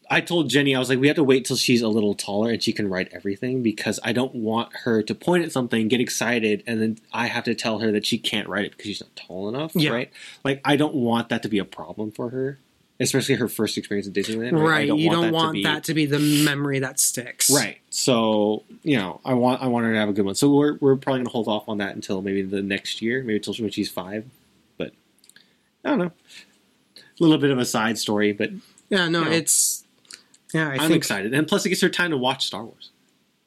I told Jenny, I was like, we have to wait till she's a little taller and she can write everything because I don't want her to point at something, get excited, and then I have to tell her that she can't write it because she's not tall enough. Yeah. Right. Like, I don't want that to be a problem for her, especially her first experience at Disneyland. Right. I you don't that want to be, that to be the memory that sticks. Right. So, you know, I want I want her to have a good one. So we're, we're probably going to hold off on that until maybe the next year, maybe until when she's five. But I don't know. A little bit of a side story, but Yeah, no, No. it's. Yeah, I I'm think. excited, and plus it gives her time to watch Star Wars.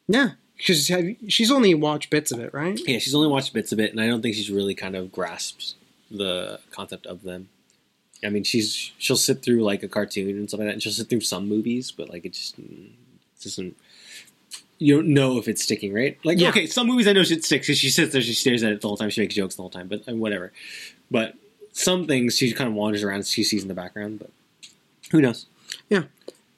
Yeah, because she's only watched bits of it, right? Yeah, she's only watched bits of it, and I don't think she's really kind of grasped the concept of them. I mean, she's she'll sit through like a cartoon and stuff like that, and she'll sit through some movies, but like it just mm, doesn't. You don't know if it's sticking, right? Like, Yeah. okay, some movies I know it sticks because she sits there, she stares at it the whole time, she makes jokes the whole time, but whatever. But some things she kind of wanders around, she sees in the background, but who knows? Yeah.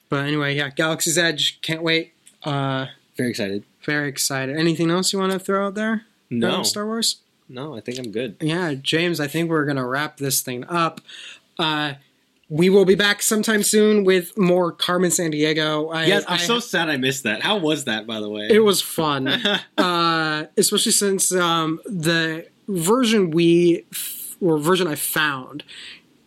But anyway, yeah, Galaxy's Edge. Can't wait. Uh, Very excited. very excited. Anything else you want to throw out there? No, Star Wars. no, I think I'm good. Yeah, James, I think we're gonna wrap this thing up. Uh, we will be back sometime soon with more Carmen Sandiego. I, Yes, I'm I- so sad I missed that. How was that, by the way? It was fun, uh, especially since um, the version we f- or version I found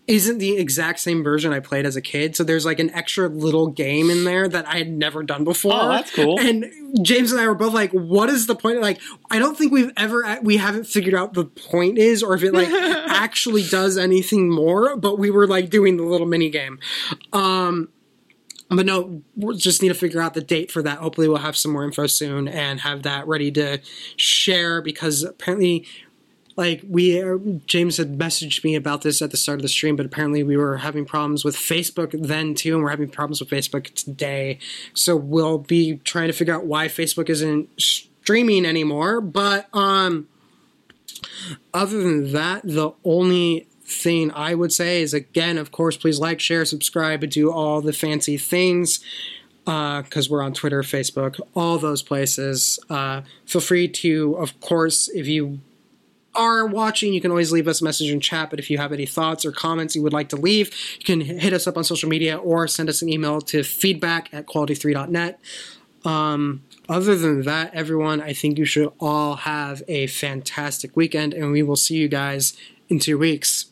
isn't the exact same version I played as a kid. So there's like an extra little game in there that I had never done before. Oh, that's cool. And James and I were both like, "What is the point?" Like, I don't think we've ever we haven't figured out the point is, or if it like actually does anything more. But we were like doing the little mini game. Um, but no, we just need to figure out the date for that. Hopefully, we'll have some more info soon and have that ready to share because apparently, like we uh, James had messaged me about this at the start of the stream, but apparently we were having problems with Facebook then too, and we're having problems with Facebook today. So we'll be trying to figure out why Facebook isn't streaming anymore. But um, other than that, the only thing I would say is again, of course, please like, share, subscribe, and do all the fancy things because we're on Twitter, Facebook, all those places. Uh, feel free to, of course, if you are watching, you can always leave us a message in chat. But if you have any thoughts or comments you would like to leave, you can hit us up on social media or send us an email to feedback at quality3.net. Um, other than that, everyone, I think you should all have a fantastic weekend, and we will see you guys in two weeks.